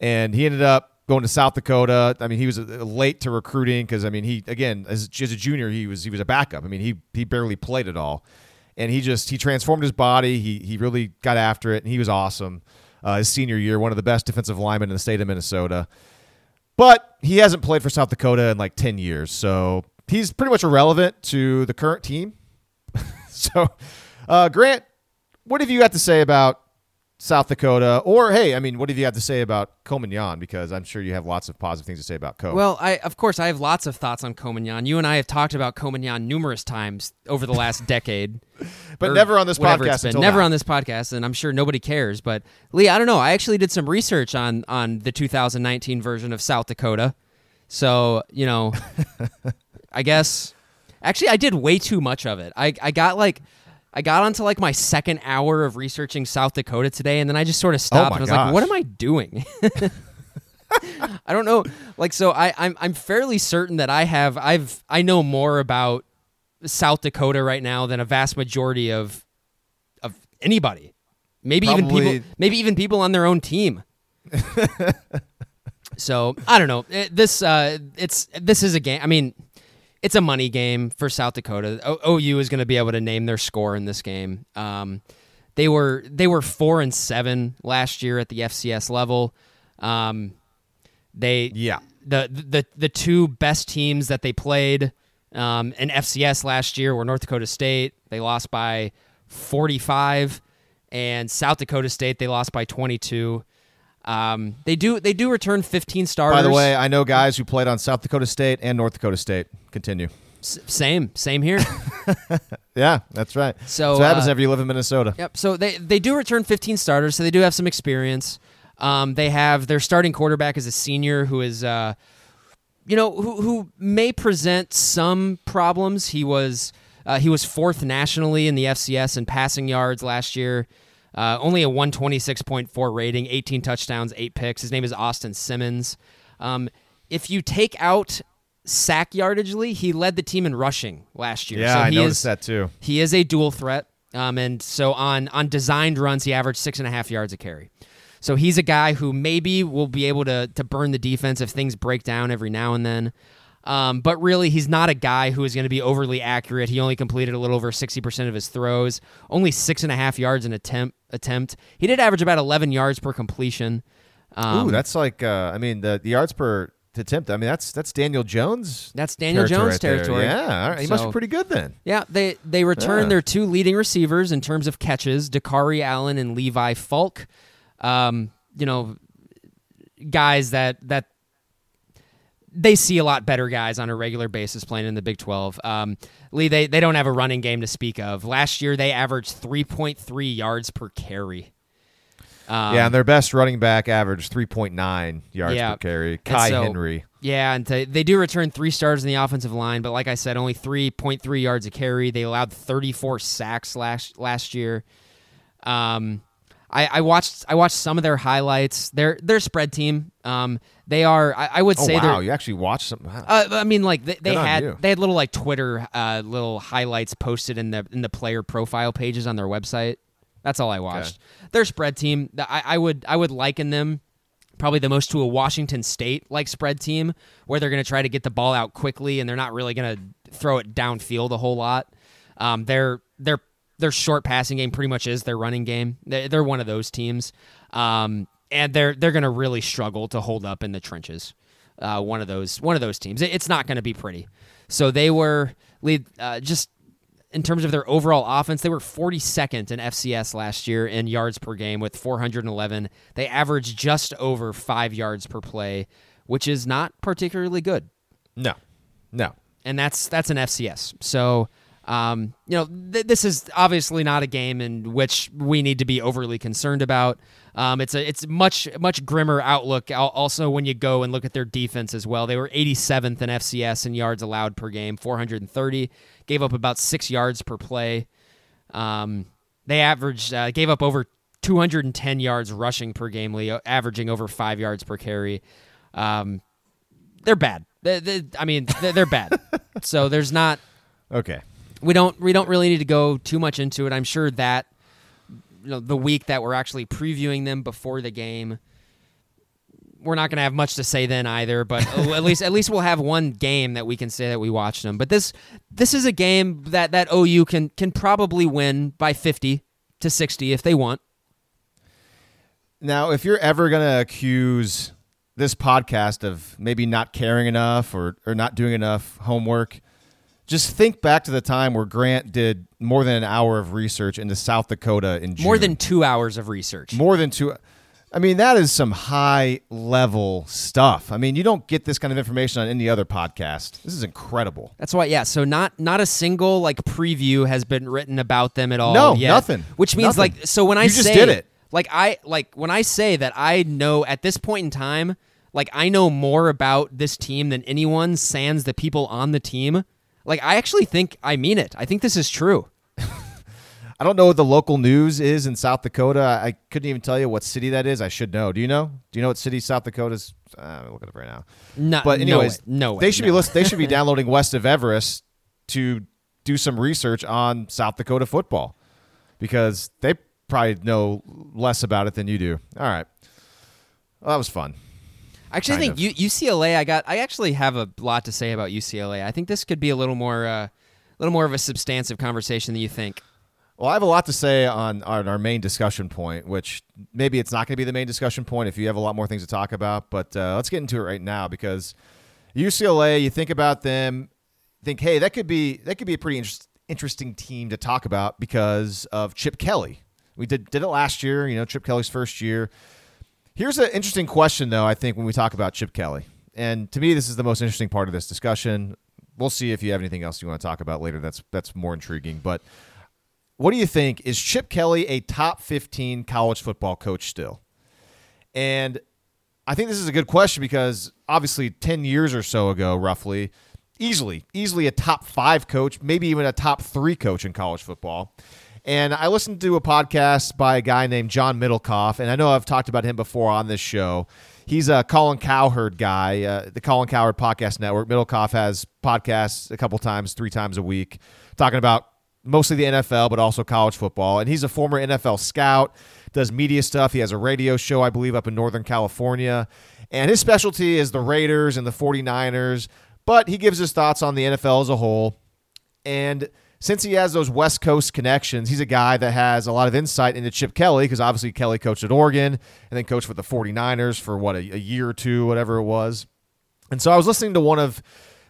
And he ended up going to South Dakota. I mean, he was uh, late to recruiting because I mean, he again as, as a junior, he was he was a backup. I mean, he he barely played at all, and he just he transformed his body. He he really got after it, and he was awesome. Uh, his senior year, one of the best defensive linemen in the state of Minnesota. But he hasn't played for South Dakota in like ten years, so he's pretty much irrelevant to the current team. *laughs* so, uh, Grant, what have you got to say about South Dakota, or hey, I mean, what have you got to say about Yan? Because I'm sure you have lots of positive things to say about Co. Well, I of course I have lots of thoughts on Yan. You and I have talked about Yan numerous times over the last *laughs* decade, but never on this podcast. never now. on this podcast, and I'm sure nobody cares. But Lee, I don't know. I actually did some research on on the 2019 version of South Dakota, so you know, *laughs* I guess actually I did way too much of it. I I got like I got onto like my second hour of researching South Dakota today, and then I just sort of stopped oh and I was gosh. like, "What am I doing?" *laughs* I don't know. Like, so I, I'm I'm fairly certain that I have I've I know more about South Dakota right now than a vast majority of of anybody. Maybe Probably. even people. Maybe even people on their own team. *laughs* so I don't know. It, this uh, it's this is a game. I mean, it's a money game for South Dakota. O- OU is going to be able to name their score in this game. Um, they were they were four and seven last year at the FCS level. Um, they yeah the the the two best teams that they played um, in FCS last year were North Dakota State. They lost by forty five, and South Dakota State they lost by twenty two. Um, they do they do return 15 starters. By the way, I know guys who played on South Dakota State and North Dakota State. Continue. S- same, same here. *laughs* yeah, that's right. So so what happens uh, if you live in Minnesota. Yep. So they they do return 15 starters, so they do have some experience. Um, they have their starting quarterback is a senior who is, uh, you know, who who may present some problems. He was uh, he was fourth nationally in the FCS in passing yards last year. Uh, only a 126.4 rating, 18 touchdowns, eight picks. His name is Austin Simmons. Um, if you take out sack yardage, he led the team in rushing last year. Yeah, so I he noticed is, that too. He is a dual threat. Um, and so on on designed runs, he averaged six and a half yards a carry. So he's a guy who maybe will be able to to burn the defense if things break down every now and then. Um, but really, he's not a guy who is going to be overly accurate. He only completed a little over 60% of his throws, only six and a half yards an attempt. attempt. He did average about 11 yards per completion. Um, Ooh, that's like uh, I mean the, the yards per attempt. I mean that's that's Daniel Jones. That's Daniel territory Jones right territory. Yeah, all right. he must be pretty good then. Yeah, they they return Yeah. their two leading receivers in terms of catches, Dakari Allen and Levi Falk. Um, you know, guys that that they see a lot better guys on a regular basis playing in the Big 12. Um, Lee, they, they don't have a running game to speak of. Last year, they averaged 3.3 yards per carry. Um, yeah, and their best running back averaged 3.9 yards Yeah. per carry. Kai so- Henry. Yeah, and to, they do return three stars in the offensive line, but like I said, only 3.3 yards a carry. They allowed 34 sacks last last year. Um, I, I watched I watched some of their highlights. Their their spread team. Um, they are I, I would Oh say wow, they're. you actually watched some. Wow. Uh, I mean, like they, they had you. they had little like Twitter uh, little highlights posted in the in the player profile pages on their website. That's all I watched. Their spread team, I, I would I would liken them probably the most to a Washington State like spread team where they're going to try to get the ball out quickly and they're not really going to throw it downfield a whole lot. Um, their their their short passing game pretty much is their running game. They're, they're one of those teams, um, and they're they're going to really struggle to hold up in the trenches. Uh, one of those one of those teams. It- it's not going to be pretty. So they were lead uh, just in terms of their overall offense, they were 42nd in FCS last year in yards per game with 411. They averaged just over five yards per play, which is not particularly good, no, no. and that's that's an FCS. So, um, you know, th- this is obviously not a game in which we need to be overly concerned about. Um, it's a it's much much grimmer outlook. Also, when you go and look at their defense as well, they were 87th in FCS in yards allowed per game, 430. Gave up about six yards per play. Um, they averaged uh, gave up over 210 yards rushing per game, Leo, averaging over five yards per carry. Um, they're bad. They, they, I mean, they're, they're bad. *laughs* so there's not Okay. we don't we don't really need to go too much into it. I'm sure that you know the week that we're actually previewing them before the game, we're not going to have much to say then either. But oh, at least at least we'll have one game that we can say that we watched them. But this this is a game that that OU can can probably win by fifty to sixty if they want. Now, if you're ever going to accuse this podcast of maybe not caring enough or, or not doing enough homework, just think back to the time where Grant did more than an hour of research into South Dakota in June. More than two hours of research. More than two. I mean, that is some high level stuff. I mean, you don't get this kind of information on any other podcast. This is incredible. That's why, yeah. So not not a single like preview has been written about them at all. No, yet, nothing. Which means Nothing. like so when I You say just did it. like I like when I say that I know at this point in time, like I know more about this team than anyone, sans the people on the team. Like I actually think I mean it. I think this is true. I don't know what the local news is in South Dakota. I I couldn't even tell you what city that is. I should know. Do you know? Do you know what city South Dakota's? Uh, I'm looking it up right now. No, But anyways, no way. No way, they should no. be list- They should be *laughs* downloading West of Everest to do some research on South Dakota football because they probably know less about it than you do. All right, well, that was fun. I actually think U- UCLA. I got. I actually have a lot to say about UCLA. I think this could be a little more, uh, a little more of a substantive conversation than you think. Well, I have a lot to say on, on our main discussion point, which maybe it's not going to be the main discussion point if you have a lot more things to talk about. But uh, let's get into it right now because UCLA, you think about them, think, hey, that could be that could be a pretty interest, interesting team to talk about because of Chip Kelly. We did did it last year, you know, Chip Kelly's first year. Here's an interesting question, though. I think when we talk about Chip Kelly, and to me, this is the most interesting part of this discussion. We'll see if you have anything else you want to talk about later. That's that's more intriguing, but. What do you think? Is Chip Kelly a top 15 college football coach still? And I think this is a good question because obviously 10 years or so ago, roughly, easily, easily a top five coach, maybe even a top three coach in college football. And I listened to a podcast by a guy named John Middlekauff, and I know I've talked about him before on this show. He's a Colin Cowherd guy, uh, the Colin Cowherd Podcast Network. Middlekauff has podcasts a couple times, three times a week, talking about mostly the NFL, but also college football. And he's a former NFL scout, does media stuff. He has a radio show, I believe, up in Northern California. And his specialty is the Raiders and the 49ers, but he gives his thoughts on the NFL as a whole. And since he has those West Coast connections, he's a guy that has a lot of insight into Chip Kelly because obviously Kelly coached at Oregon and then coached for the 49ers for what, a, a year or two, whatever it was. And so I was listening to one of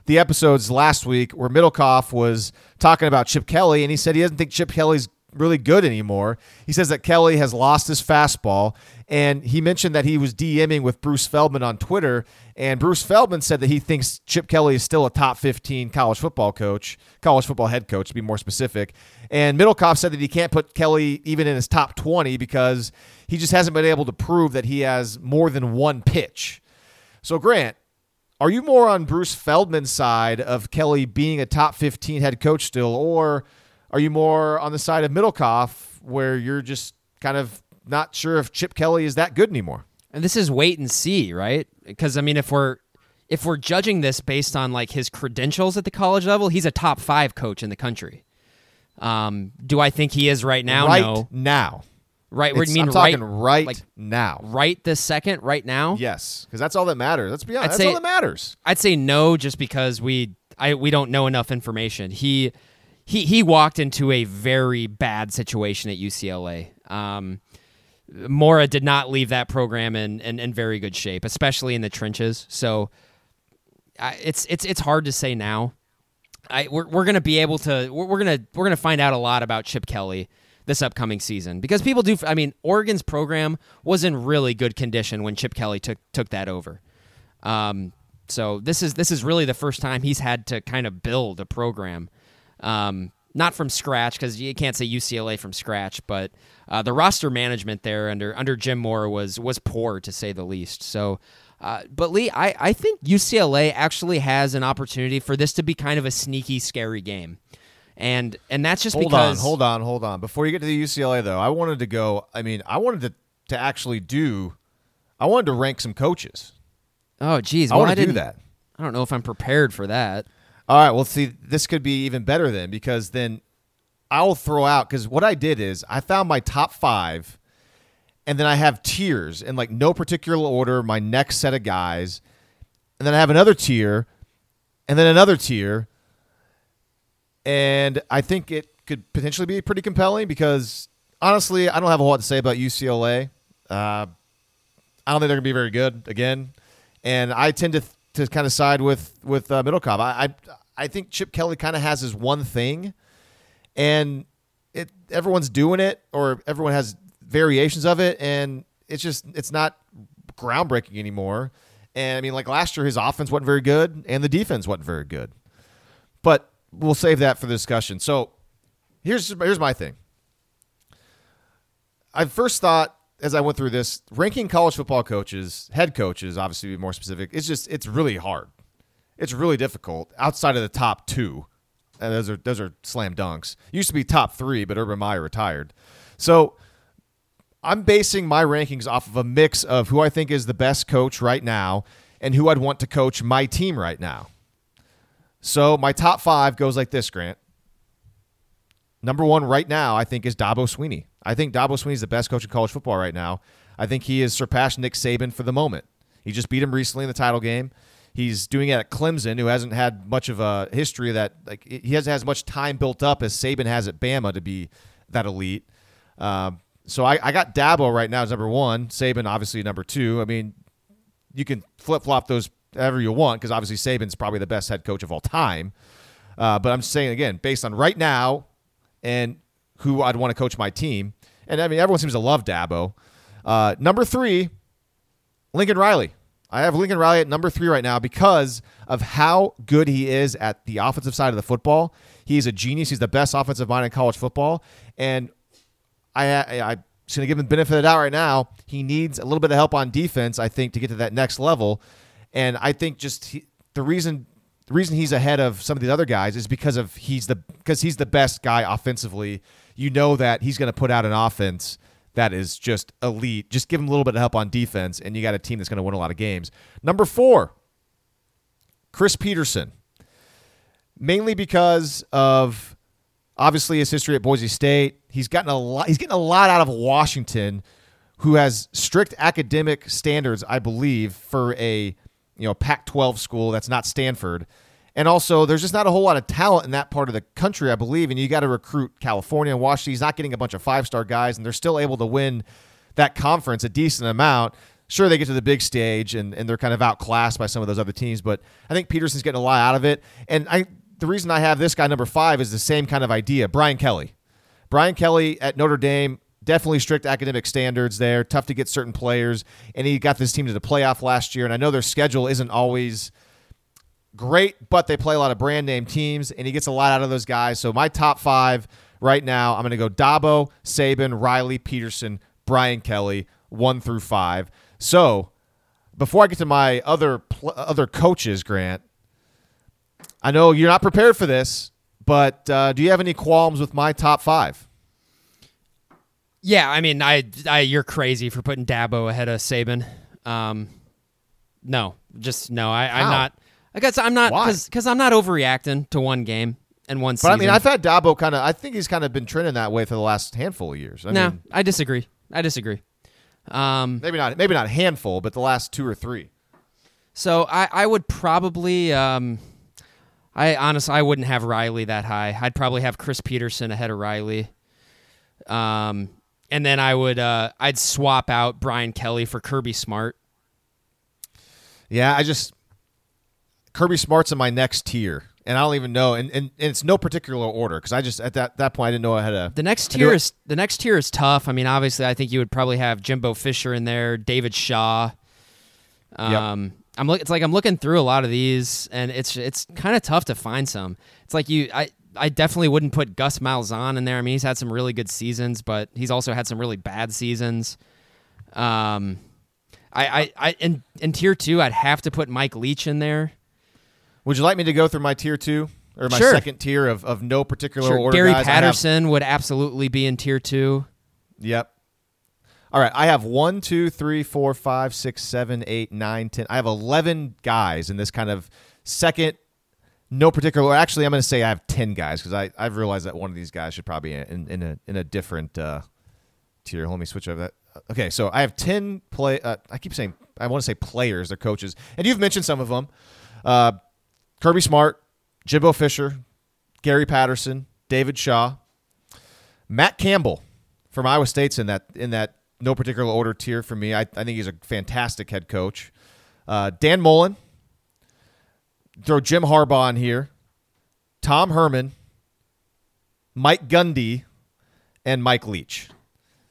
the episodes last week where Middlekauff was talking about Chip Kelly, and he said he doesn't think Chip Kelly's really good anymore. He says that Kelly has lost his fastball, and he mentioned that he was DMing with Bruce Feldman on Twitter, and Bruce Feldman said that he thinks Chip Kelly is still a top 15 college football coach, college football head coach, to be more specific. And Middlekauff said that he can't put Kelly even in his top 20 because he just hasn't been able to prove that he has more than one pitch. So, Grant, are you more on Bruce Feldman's side of Kelly being a top 15 head coach still, or are you more on the side of Middlekauff where you're just kind of not sure if Chip Kelly is that good anymore? And this is wait and see, right? Because I mean, if we're if we're judging this based on like his credentials at the college level, he's a top five coach in the country. Um, do I think he is right now? right no. now. Right. What do It's- you mean I'm talking right? right like now. right this second, right now? Yes, because that's all that matters. Let's be honest. I'd That's say- all that matters. I'd say no, just because we I we don't know enough information. He he he walked into a very bad situation at UCLA. Um, Mora did not leave that program in, in, in very good shape, especially in the trenches. So I, it's it's it's hard to say now. I we're, we're gonna be able to we're, we're gonna we're gonna find out a lot about Chip Kelly this upcoming season because people do. I mean, Oregon's program was in really good condition when Chip Kelly took took that over. Um, so this is this is really the first time he's had to kind of build a program, um, not from scratch because you can't say UCLA from scratch, but uh, the roster management there under under Jim Mora was was poor to say the least. So. Uh, but Lee, I, I think UCLA actually has an opportunity for this to be kind of a sneaky, scary game, and and that's just Hold because on, hold on, hold on. Before you get to the UCLA, though, I wanted to go. I mean, I wanted to to actually do. I wanted to rank some coaches. Oh, geez, I want to do that. I don't know if I'm prepared for that. All right. Well, see, this could be even better then because then I will throw out because what I did is I found my top five, and then I have tiers in like no particular order. My next set of guys, and then I have another tier, and then another tier, and I think it could potentially be pretty compelling because honestly, I don't have a whole lot to say about UCLA. Uh, I don't think they're going to be very good again, and I tend to to kind of side with with uh, Middlekauff. I, I I think Chip Kelly kind of has his one thing, and it everyone's doing it, or everyone has variations of it, and it's just it's not groundbreaking anymore. And I mean, like last year, his offense wasn't very good, and the defense wasn't very good. But we'll save that for the discussion. So here's here's my thing. I first thought as I went through this, ranking college football coaches, head coaches, obviously to be more specific, it's just it's really hard. It's really difficult outside of the top two. And those are those are slam dunks. Used to be top three, but Urban Meyer retired. So I'm basing my rankings off of a mix of who I think is the best coach right now and who I'd want to coach my team right now. So my top five goes like this, Grant. Number one right now, I think, is Dabo Swinney. I think Dabo Swinney is the best coach in college football right now. I think he has surpassed Nick Saban for the moment. He just beat him recently in the title game. He's doing it at Clemson, who hasn't had much of a history that like he hasn't as much time built up as Saban has at Bama to be that elite. Um, so I, I got Dabo right now as number one. Saban obviously number two. I mean, you can flip flop those ever you want because obviously Saban's probably the best head coach of all time. Uh, but I'm saying again, based on right now and who I'd want to coach my team, and I mean everyone seems to love Dabo. Uh, number three, Lincoln Riley. I have Lincoln Riley at number three right now because of how good he is at the offensive side of the football. He's a genius. He's the best offensive mind in college football, and I, I, I'm just going to give him the benefit of the doubt right now. He needs a little bit of help on defense, I think, to get to that next level. And I think just he, the reason the reason he's ahead of some of the other guys is because of he's the because he's the best guy offensively. You know that he's going to put out an offense that is just elite. Just give him a little bit of help on defense, and you got a team that's going to win a lot of games. Number four, Chris Petersen, mainly because of obviously his history at Boise State. He's gotten a lot. He's getting a lot out of Washington, who has strict academic standards, I believe, for a you know Pac-12 school that's not Stanford. And also, there's just not a whole lot of talent in that part of the country, I believe. And you got to recruit California and Washington. He's not getting a bunch of five star guys, and they're still able to win that conference a decent amount. Sure, they get to the big stage and, and they're kind of outclassed by some of those other teams, but I think Petersen's getting a lot out of it. And I the reason I have this guy number five is the same kind of idea. Brian Kelly. Brian Kelly at Notre Dame, definitely strict academic standards there, tough to get certain players, and he got this team to the playoff last year. And I know their schedule isn't always great, but they play a lot of brand name teams, and he gets a lot out of those guys. So my top five right now, I'm going to go Dabo, Saban, Riley, Petersen, Brian Kelly, one through five. So before I get to my other other coaches, Grant, I know you're not prepared for this, but uh, do you have any qualms with my top five? Yeah, I mean, I, I you're crazy for putting Dabo ahead of Saban. Um, no, just no. I, I'm How? not. I guess I'm not because I'm not overreacting to one game and one But season. I mean, I've had Dabo kind of. I think he's kind of been trending that way for the last handful of years. I no, mean, I disagree. I disagree. Um, maybe not. Maybe not a handful, but the last two or three. so I, I would probably, um, I honestly, I wouldn't have Riley that high. I'd probably have Chris Petersen ahead of Riley. Um, and then I would, uh, I'd swap out Brian Kelly for Kirby Smart. Yeah, I just Kirby Smart's in my next tier, and I don't even know, and, and, and it's no particular order because I just at that that point I didn't know I had a The next tier is the next tier is tough. I mean, obviously, I think you would probably have Jimbo Fisher in there, David Shaw. Um, I'm look. It's like I'm looking through a lot of these, and it's it's kind of tough to find some. It's like you, I, I definitely wouldn't put Gus Malzahn in there. I mean, he's had some really good seasons, but he's also had some really bad seasons. Um, I, I, I in in tier two, I'd have to put Mike Leach in there. Would you like me to go through my tier two or my Sure. second tier of, of no particular Sure, order? Gary guys? I have- Patterson would absolutely be in tier two. Yep. All right, I have one, two, three, four, five, six, seven, eight, nine, ten. I have eleven guys in this kind of second, no particular. Actually, I'm going to say I have ten guys because I I've realized that one of these guys should probably in in a in a different uh, tier. Let me switch over that. okay, so I have ten play. Uh, I keep saying I want to say players, they're coaches, and you've mentioned some of them: uh, Kirby Smart, Jimbo Fisher, Gary Patterson, David Shaw, Matt Campbell from Iowa State's in that in that no particular order tier for me. I, I think he's a fantastic head coach. Uh, Dan Mullen, throw Jim Harbaugh in here, Tom Herman, Mike Gundy, and Mike Leach.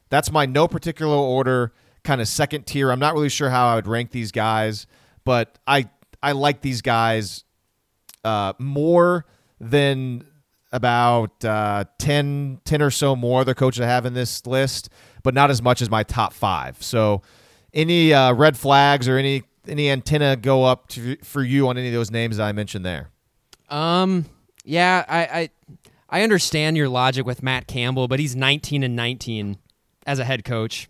That's my no particular order kind of second tier. I'm not really sure how I would rank these guys, but I I like these guys uh, more than about uh, 10, 10 or so more other coaches I have in this list, but not as much as my top five. So, any uh, red flags or any any antenna go up to, for you on any of those names I mentioned there? Um, yeah, I, I I understand your logic with Matt Campbell, but he's 19 and 19 as a head coach,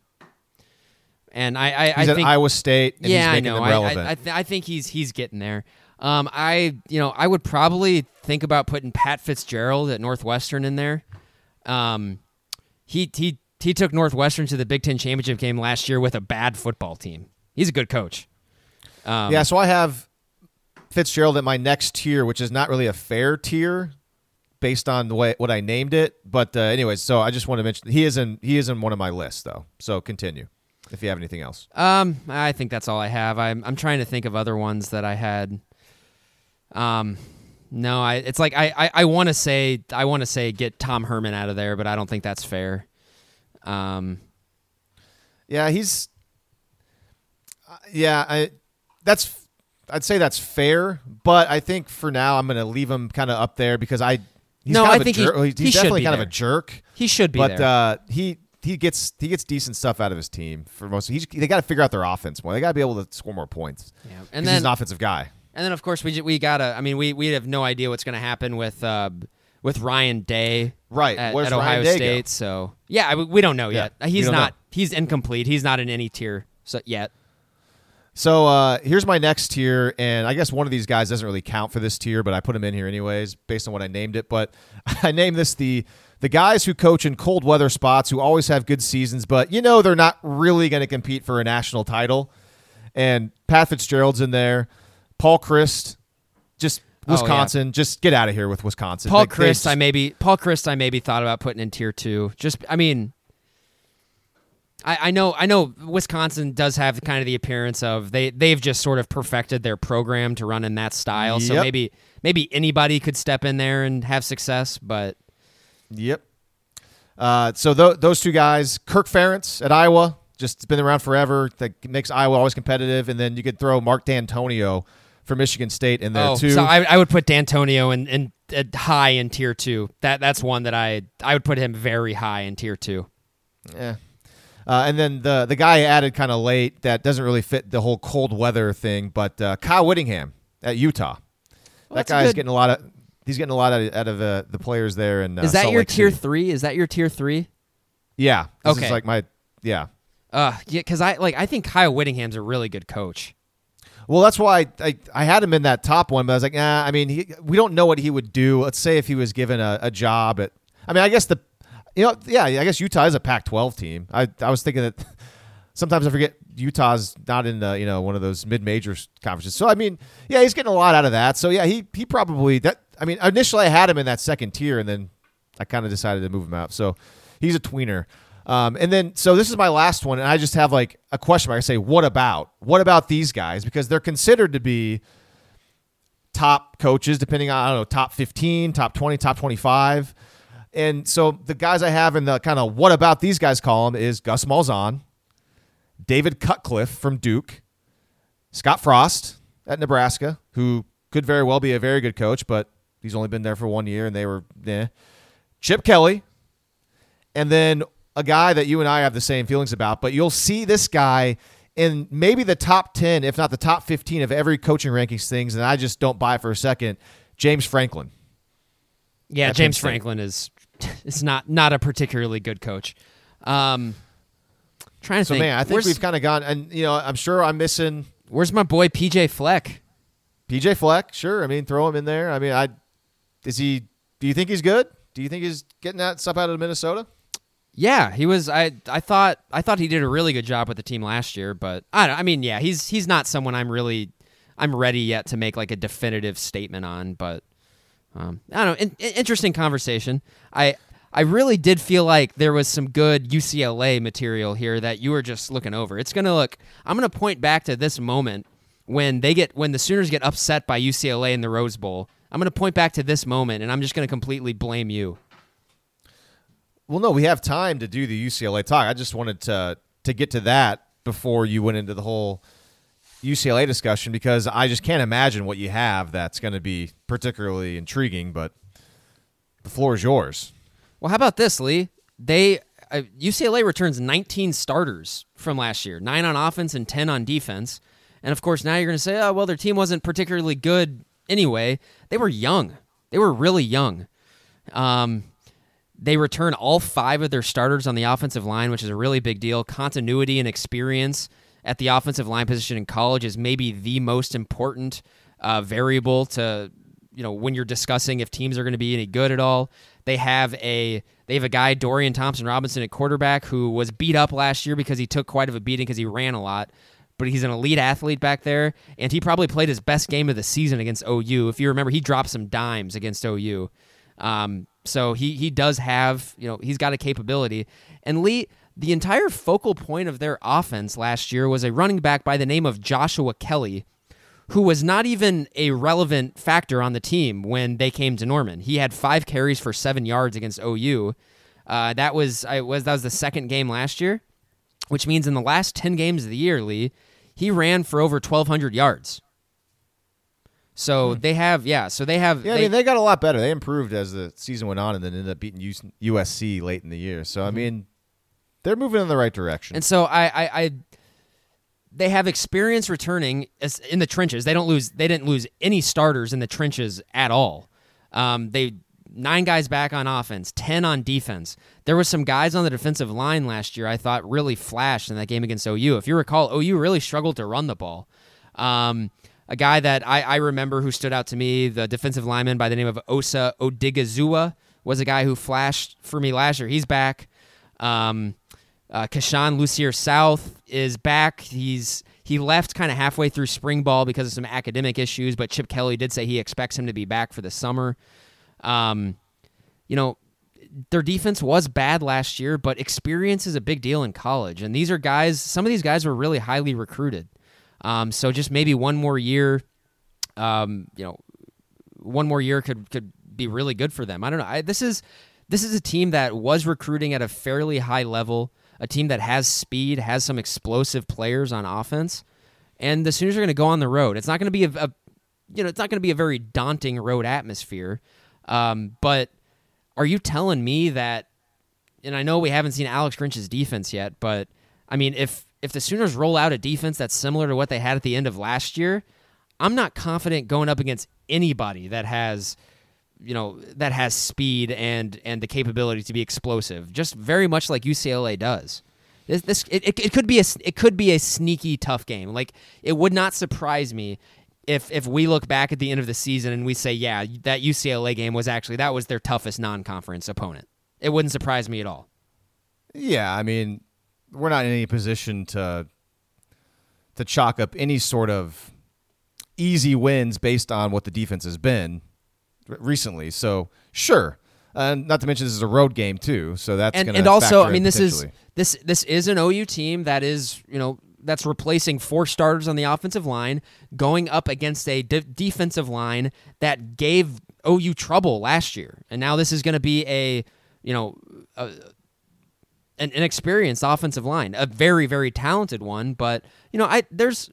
and I I, He's I at think Iowa State, and yeah, he's making I know. them I, relevant. I, I, th- I think he's he's getting there. Um, I you know I would probably think about putting Pat Fitzgerald at Northwestern in there. Um, he he he took Northwestern to the Big Ten championship game last year with a bad football team. He's a good coach. Um, yeah, so I have Fitzgerald at my next tier, which is not really a fair tier based on the way what I named it. But uh, anyways, so I just want to mention he is in he is in one of my lists though. So continue if you have anything else. Um, I think that's all I have. I'm I'm trying to think of other ones that I had. Um, no, I it's like I I, I want to say I want to say get Tom Herman out of there, but I don't think that's fair. Um, Yeah, he's. uh, yeah, I. That's. I'd say that's fair, but I think for now I'm going to leave him kind of up there because I. He's No, kind I of a think he- he's he definitely kind there. of a jerk, he should be but uh, he he gets he gets decent stuff out of his team for most. He's, they got to figure out their offense more. They got to be able to score more points. yeah. And he's then an offensive guy. and then of course we we gotta. I mean we we have no idea what's going to happen with uh with Ryan Day. Right. At, at Ohio Day go? State, so yeah, we don't know Yeah, yet. He's don't not. know. He's incomplete. He's not in any tier so, yet. So uh, here's my next tier, and I guess one of these guys doesn't really count for this tier, but I put him in here anyways based on what I named it. But *laughs* I named this the the guys who coach in cold weather spots who always have good seasons, but you know they're not really going to compete for a national title. And Pat Fitzgerald's in there, Paul Chryst, just Oh, yeah. Wisconsin, just get out of here with Wisconsin. Paul Like, Chryst, I maybe Paul Chryst, I maybe thought about putting in tier two. Just, I mean, I, I know, I know, Wisconsin does have kind of the appearance of they they've just sort of perfected their program to run in that style. So maybe maybe anybody could step in there and have success. But Yep. Uh, so th- those two guys, Kirk Ferentz at Iowa, just been around forever. That makes Iowa always competitive. And then you could throw Mark Dantonio from Michigan State in there oh, too. so I, I would put Dantonio in, in, uh, high in tier two. That that's one that I I would put him very high in tier two. Yeah. Uh, and then the the guy added kind of late that doesn't really fit the whole cold weather thing, but uh, Kyle Whittingham at Utah. that that's a guy's good- getting a lot of he's getting a lot out of, out of uh, the players there. And uh, Is that Salt your Lake tier City. three? Is that your tier three? Yeah. This Okay. is like my yeah. Uh, yeah, because I like I think Kyle Whittingham's a really good coach. Well, that's why I, I, I had him in that top one, but I was like, nah, I mean, he, we don't know what he would do. Let's say if he was given a, a job at, I mean, I guess the, you know, yeah, I guess Utah is a Pac 12 team. I, I was thinking that *laughs* sometimes I forget Utah's not in, uh, you know, one of those mid major conferences. So, I mean, yeah, he's getting a lot out of that. So, yeah, he, he probably, that, I mean, initially I had him in that second tier and then I kind of decided to move him out. So he's a tweener. Um, and then, so this is my last one, and I just have like a question mark. I say, what about? What about these guys? Because they're considered to be top coaches, depending on, I don't know, top 15, top 20, top 25. And so the guys I have in the kind of what about these guys column is Gus Malzahn, David Cutcliffe from Duke, Scott Frost at Nebraska, who could very well be a very good coach, but he's only been there for one year and they were, eh. Chip Kelly, and then a guy that you and I have the same feelings about, but you'll see this guy in maybe the top 10, if not the top 15 of every coaching rankings things, and I just don't buy it for a second. James Franklin. Yeah, James Franklin is *laughs* is not not a particularly good coach. Um, trying to So, think. man, I think where's, we've kind of gone, and, you know, I'm sure I'm missing where's my boy PJ Fleck? PJ Fleck. Sure. I mean, throw him in there. I mean, I, is he, do you think he's good? Do you think he's getting that stuff out of Minnesota? Yeah, he was. I I thought I thought he did a really good job with the team last year, but I I mean, yeah, he's he's not someone I'm really I'm ready yet to make like a definitive statement on. But um, I don't know. In, interesting conversation. I I really did feel like there was some good UCLA material here that you were just looking over. It's gonna look. I'm gonna point back to this moment when they get when the Sooners get upset by UCLA in the Rose Bowl. I'm gonna point back to this moment, and I'm just gonna completely blame you. Well, no, we have time to do the UCLA talk. I just wanted to to get to that before you went into the whole UCLA discussion because I just can't imagine what you have that's going to be particularly intriguing. But the floor is yours. Well, how about this, Lee? They uh, UCLA returns 19 starters from last year, nine on offense and 10 on defense. And of course, now you're going to say, oh, well, their team wasn't particularly good anyway. They were young. They were really young. Um, they return all five of their starters on the offensive line, which is a really big deal. Continuity and experience at the offensive line position in college is maybe the most important uh, variable to you know when you're discussing if teams are going to be any good at all. They have a they have a guy Dorian Thompson Robinson at quarterback who was beat up last year because he took quite of a beating because he ran a lot. But he's an elite athlete back there, and he probably played his best game of the season against OU. If you remember, he dropped some dimes against OU. Um, so he he does have you know he's got a capability. And Lee, the entire focal point of their offense last year was a running back by the name of Joshua Kelly, who was not even a relevant factor on the team when they came to Norman. He had five carries for seven yards against OU. Uh, that was I was that was the second game last year, which means in the last ten games of the year, Lee, he ran for over twelve hundred yards. So hmm. they have, yeah. So they have. Yeah, they, I mean, they got a lot better. They improved as the season went on, and then ended up beating USC late in the year. So mm-hmm. I mean, they're moving in the right direction. And so I, I, I they have experience returning in the trenches. They don't lose. They didn't lose any starters in the trenches at all. Um, they nine guys back on offense, ten on defense. There was some guys on the defensive line last year I thought really flashed in that game against OU. If you recall, OU really struggled to run the ball. Um, a guy that I, I remember who stood out to me, the defensive lineman by the name of Osa Odighizuwa, was a guy who flashed for me last year. He's back. Um, uh, Keisean Lucier South is back. He's he left kind of halfway through spring ball because of some academic issues, but Chip Kelly did say he expects him to be back for the summer. Um, you know, their defense was bad last year, but experience is a big deal in college, and these are guys. Some of these guys were really highly recruited. Um, so just maybe one more year, um, you know, one more year could could be really good for them. I don't know. I, this is this is a team that was recruiting at a fairly high level, a team that has speed, has some explosive players on offense, and the Sooners are going to go on the road. It's not going to be a, a, you know, it's not going to be a very daunting road atmosphere. Um, but are you telling me that? And I know we haven't seen Alex Grinch's defense yet, but I mean, if if the Sooners roll out a defense that's similar to what they had at the end of last year, I'm not confident going up against anybody that has you know that has speed and and the capability to be explosive just very much like UCLA does. This, this it, it, could be a it could be a sneaky tough game. Like it would not surprise me if if we look back at the end of the season and we say yeah that UCLA game was actually that was their toughest non-conference opponent. It wouldn't surprise me at all. Yeah i mean we're not in any position to to chalk up any sort of easy wins based on what the defense has been recently. So sure, and not to mention this is a road game too, so that's and, and also I mean this is this this is an OU team that is you know that's replacing four starters on the offensive line, going up against a de- defensive line that gave OU trouble last year, and now this is going to be a you know a, an inexperienced offensive line, a very very talented one. But you know, I there's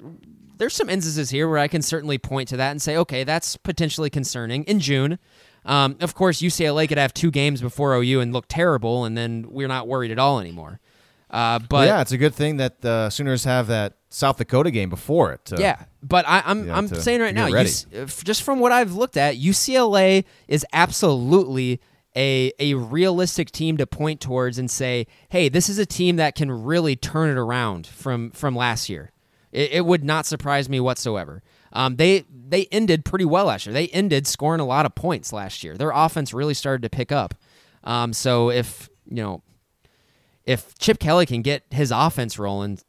there's some instances here where I can certainly point to that and say, okay, that's potentially concerning. In June, um, of course, UCLA could have two games before OU and look terrible, and then we're not worried at all anymore. Uh, but well, yeah, it's a good thing that the Sooners have that South Dakota game before it. To, yeah, but I, am I'm, I'm saying right now, just from what I've looked at, UCLA is absolutely a a realistic team to point towards and say, hey, this is a team that can really turn it around from from last year. It, it would not surprise me whatsoever. Um, they they ended pretty well last year. They ended scoring a lot of points last year. Their offense really started to pick up. Um, so if you know if Chip Kelly can get his offense rolling,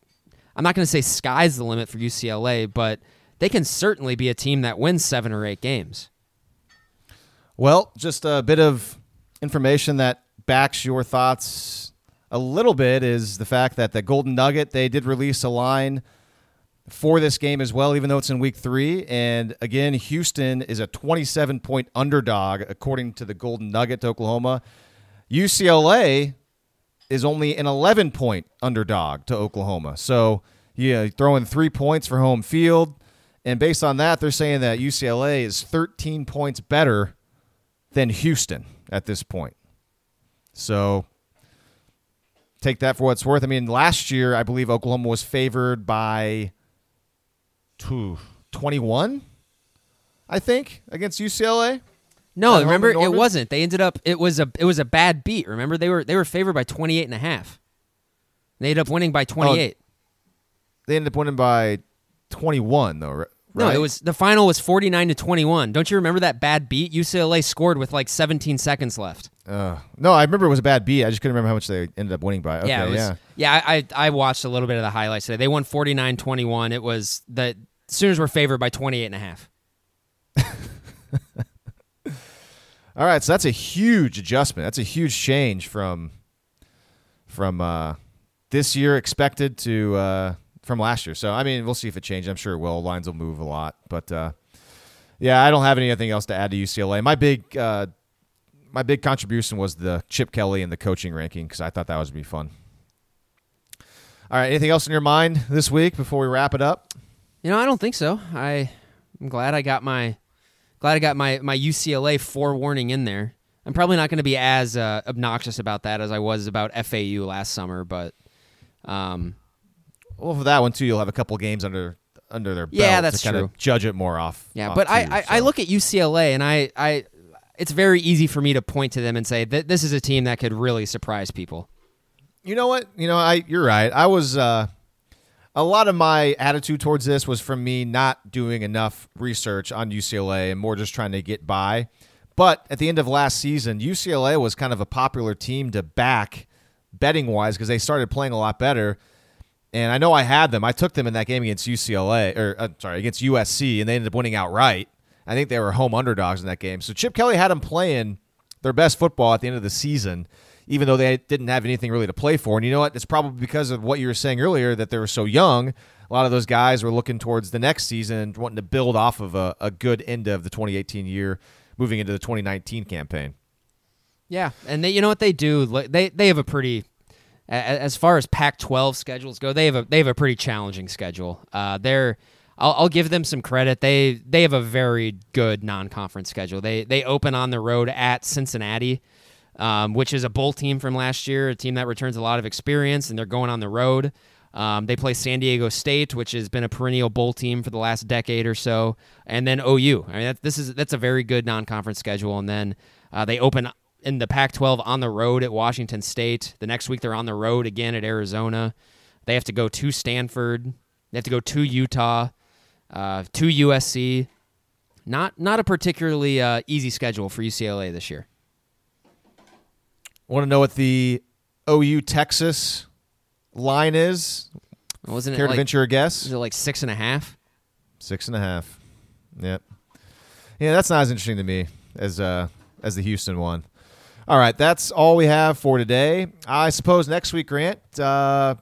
I'm not going to say sky's the limit for UCLA, but they can certainly be a team that wins seven or eight games. Well, just a bit of information that backs your thoughts a little bit is the fact that the Golden Nugget, they did release a line for this game as well, even though it's in week three. And again, Houston is a 27 point underdog, according to the Golden Nugget to Oklahoma. UCLA is only an 11 point underdog to Oklahoma. So, yeah, throwing three points for home field. And based on that, they're saying that UCLA is 13 points better than Houston at this point. So take that for what it's worth. I mean, last year, I believe Oklahoma was favored by 21, I think, against UCLA. No, remember it wasn't. They ended up it was a it was a bad beat. Remember they were they were favored by 28 and a half. They ended up winning by 28. They ended up winning by 21, though, ri- No, right? it was the final was 49 to 21. Don't you remember that bad beat? UCLA scored with like 17 seconds left. Uh, no, I remember it was a bad beat. I just couldn't remember how much they ended up winning by. Okay, yeah, was, yeah. yeah. I, I I watched a little bit of the highlights today. They won 49-21. It was the Sooners were favored by 28 and a half. *laughs* All right, so that's a huge adjustment. That's a huge change from from uh, this year expected to uh, from last year. So I mean, we'll see if it changes. I'm sure it will. Lines will move a lot, but uh, yeah, I don't have anything else to add to UCLA. My big uh, my big contribution was the Chip Kelly and the coaching ranking because I thought that was be fun. All right, anything else in your mind this week before we wrap it up? You know, I don't think so. I I'm glad I got my glad I got my my UCLA forewarning in there. I'm probably not going to be as uh, obnoxious about that as I was about FAU last summer, but um, Well, for that one too, you'll have a couple games under under their belt Yeah, that's to kind true. of judge it more off. yeah. off But I, too, I I so. look at UCLA and I I it's very easy for me to point to them and say that this is a team that could really surprise people. You know what? You know, I you're right. I was uh a lot of my attitude towards this was from me not doing enough research on UCLA and more just trying to get by. But at the end of last season, UCLA was kind of a popular team to back betting wise because they started playing a lot better. And I know I had them. I took them in that game against UCLA or uh, sorry, against USC and they ended up winning outright. I think they were home underdogs in that game. So Chip Kelly had them playing their best football at the end of the season, even though they didn't have anything really to play for. And you know what? It's probably because of what you were saying earlier that they were so young. A lot of those guys were looking towards the next season wanting to build off of a, a good end of the 2018 year, moving into the 2019 campaign. Yeah, and they, you know what they do? They they have a pretty, as far as Pac-12 schedules go, they have a they have a pretty challenging schedule. Uh, they're, I'll, I'll give them some credit. They they have a very good non-conference schedule. They they open on the road at Cincinnati, um, which is a bowl team from last year, a team that returns a lot of experience, and they're going on the road. Um, they play San Diego State, which has been a perennial bowl team for the last decade or so, and then OU. I mean, that, this is that's a very good non-conference schedule. And then uh, they open in the Pac-12 on the road at Washington State. The next week they're on the road again at Arizona. They have to go to Stanford. They have to go to Utah, uh, to USC. Not not a particularly uh, easy schedule for UCLA this year. Want to know what the OU Texas line is? Wasn't Care it to like, venture a guess? was it like six and a half? Six and a half. Yep. Yeah, that's not as interesting to me as uh as the Houston one. All right, that's all we have for today. I suppose next week, Grant, uh,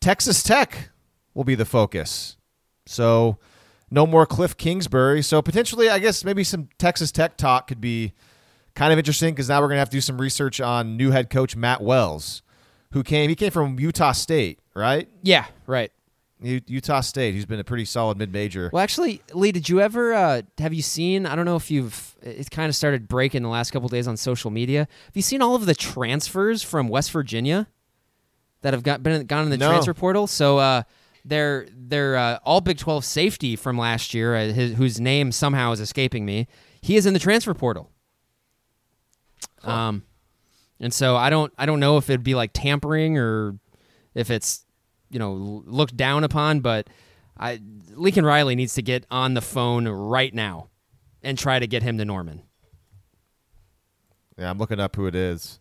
Texas Tech will be the focus. So no more Kliff Kingsbury. So potentially, I guess maybe some Texas Tech talk could be kind of interesting because now we're gonna have to do some research on new head coach Matt Wells, who came. He came from Utah State, right? Yeah, right. U- Utah State. Who's been a pretty solid mid-major. Well, actually, Lee, did you ever uh, have you seen? I don't know if you've. It kind of started breaking the last couple days on social media. Have you seen all of the transfers from West Virginia that have got been gone in the No. transfer portal? So uh, they're they're uh, all Big Twelve safety from last year, uh, his, whose name somehow is escaping me. He is in the transfer portal. Um, and so I don't I don't know if it'd be like tampering or if it's you know looked down upon, but I Lincoln Riley needs to get on the phone right now and try to get him to Norman. Yeah, I'm looking up who it is.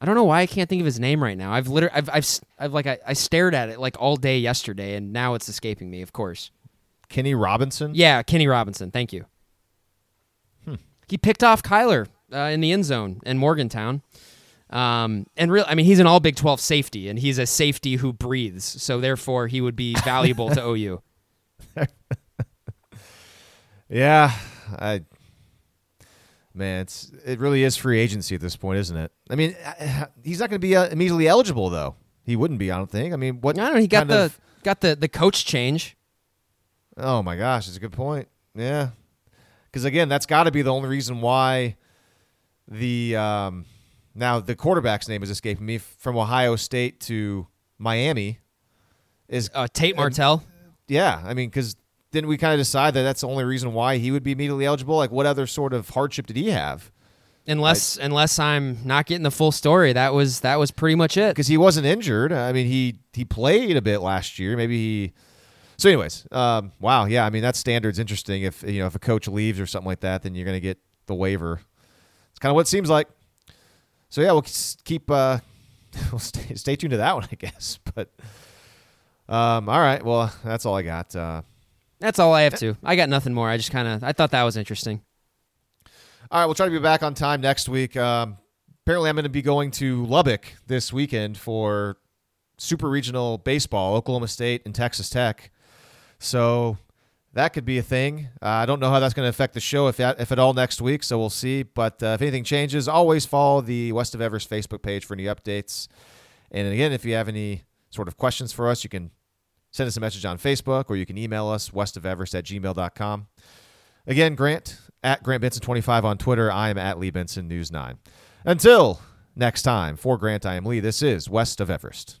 I don't know why I can't think of his name right now. I've literally, I've, I've, I've like, I, I stared at it like all day yesterday, and now it's escaping me. Of course. Kenny Robinson. Yeah, Kenny Robinson. Thank you. Hmm. He picked off Kyler uh, in the end zone in Morgantown. Um, and real, I mean, he's an all Big 12 safety, and he's a safety who breathes. So therefore, he would be *laughs* valuable to OU. Yeah, I man, it's it really is free agency at this point, isn't it? I mean, *sighs* he's not going to be uh, immediately eligible though. He wouldn't be, I don't think. I mean, what? I don't know. He got the of- got the the coach change. oh my gosh, that's a good point. Yeah, because again, that's got to be the only reason why the um, now the quarterback's name is escaping me from Ohio State to Miami is Uh, Tate Martell. Yeah, I mean, because didn't we kind of decide that that's the only reason why he would be immediately eligible? Like, what other sort of hardship did he have? Unless unless I'm not getting the full story, that was that was pretty much it. Because he wasn't injured. I mean, he he played a bit last year. Maybe he. So, anyways, um, wow, yeah. I mean, that standard's interesting. If you know if a coach leaves or something like that, then you're going to get the waiver. It's kind of what it seems like. So yeah, we'll keep. Uh, *laughs* we'll stay, stay tuned to that one, I guess. *laughs* But um, all right, well, that's all I got. Uh, That's all I have to. I got nothing more. I just kind of I thought that was interesting. All right, we'll try to be back on time next week. Um, apparently, I'm going to be going to Lubbock this weekend for super regional baseball, Oklahoma State and Texas Tech. So that could be a thing. Uh, I don't know how that's going to affect the show, if that, if at all, next week. So we'll see. But uh, if anything changes, always follow the West of Everest Facebook page for any updates. And again, if you have any sort of questions for us, you can send us a message on Facebook or you can email us westofeverest at gmail.com. Again, Grant at Grant Benson25 on Twitter. I am at Lee Benson News 9. Until next time, for Grant, I am Lee. This is West of Everest.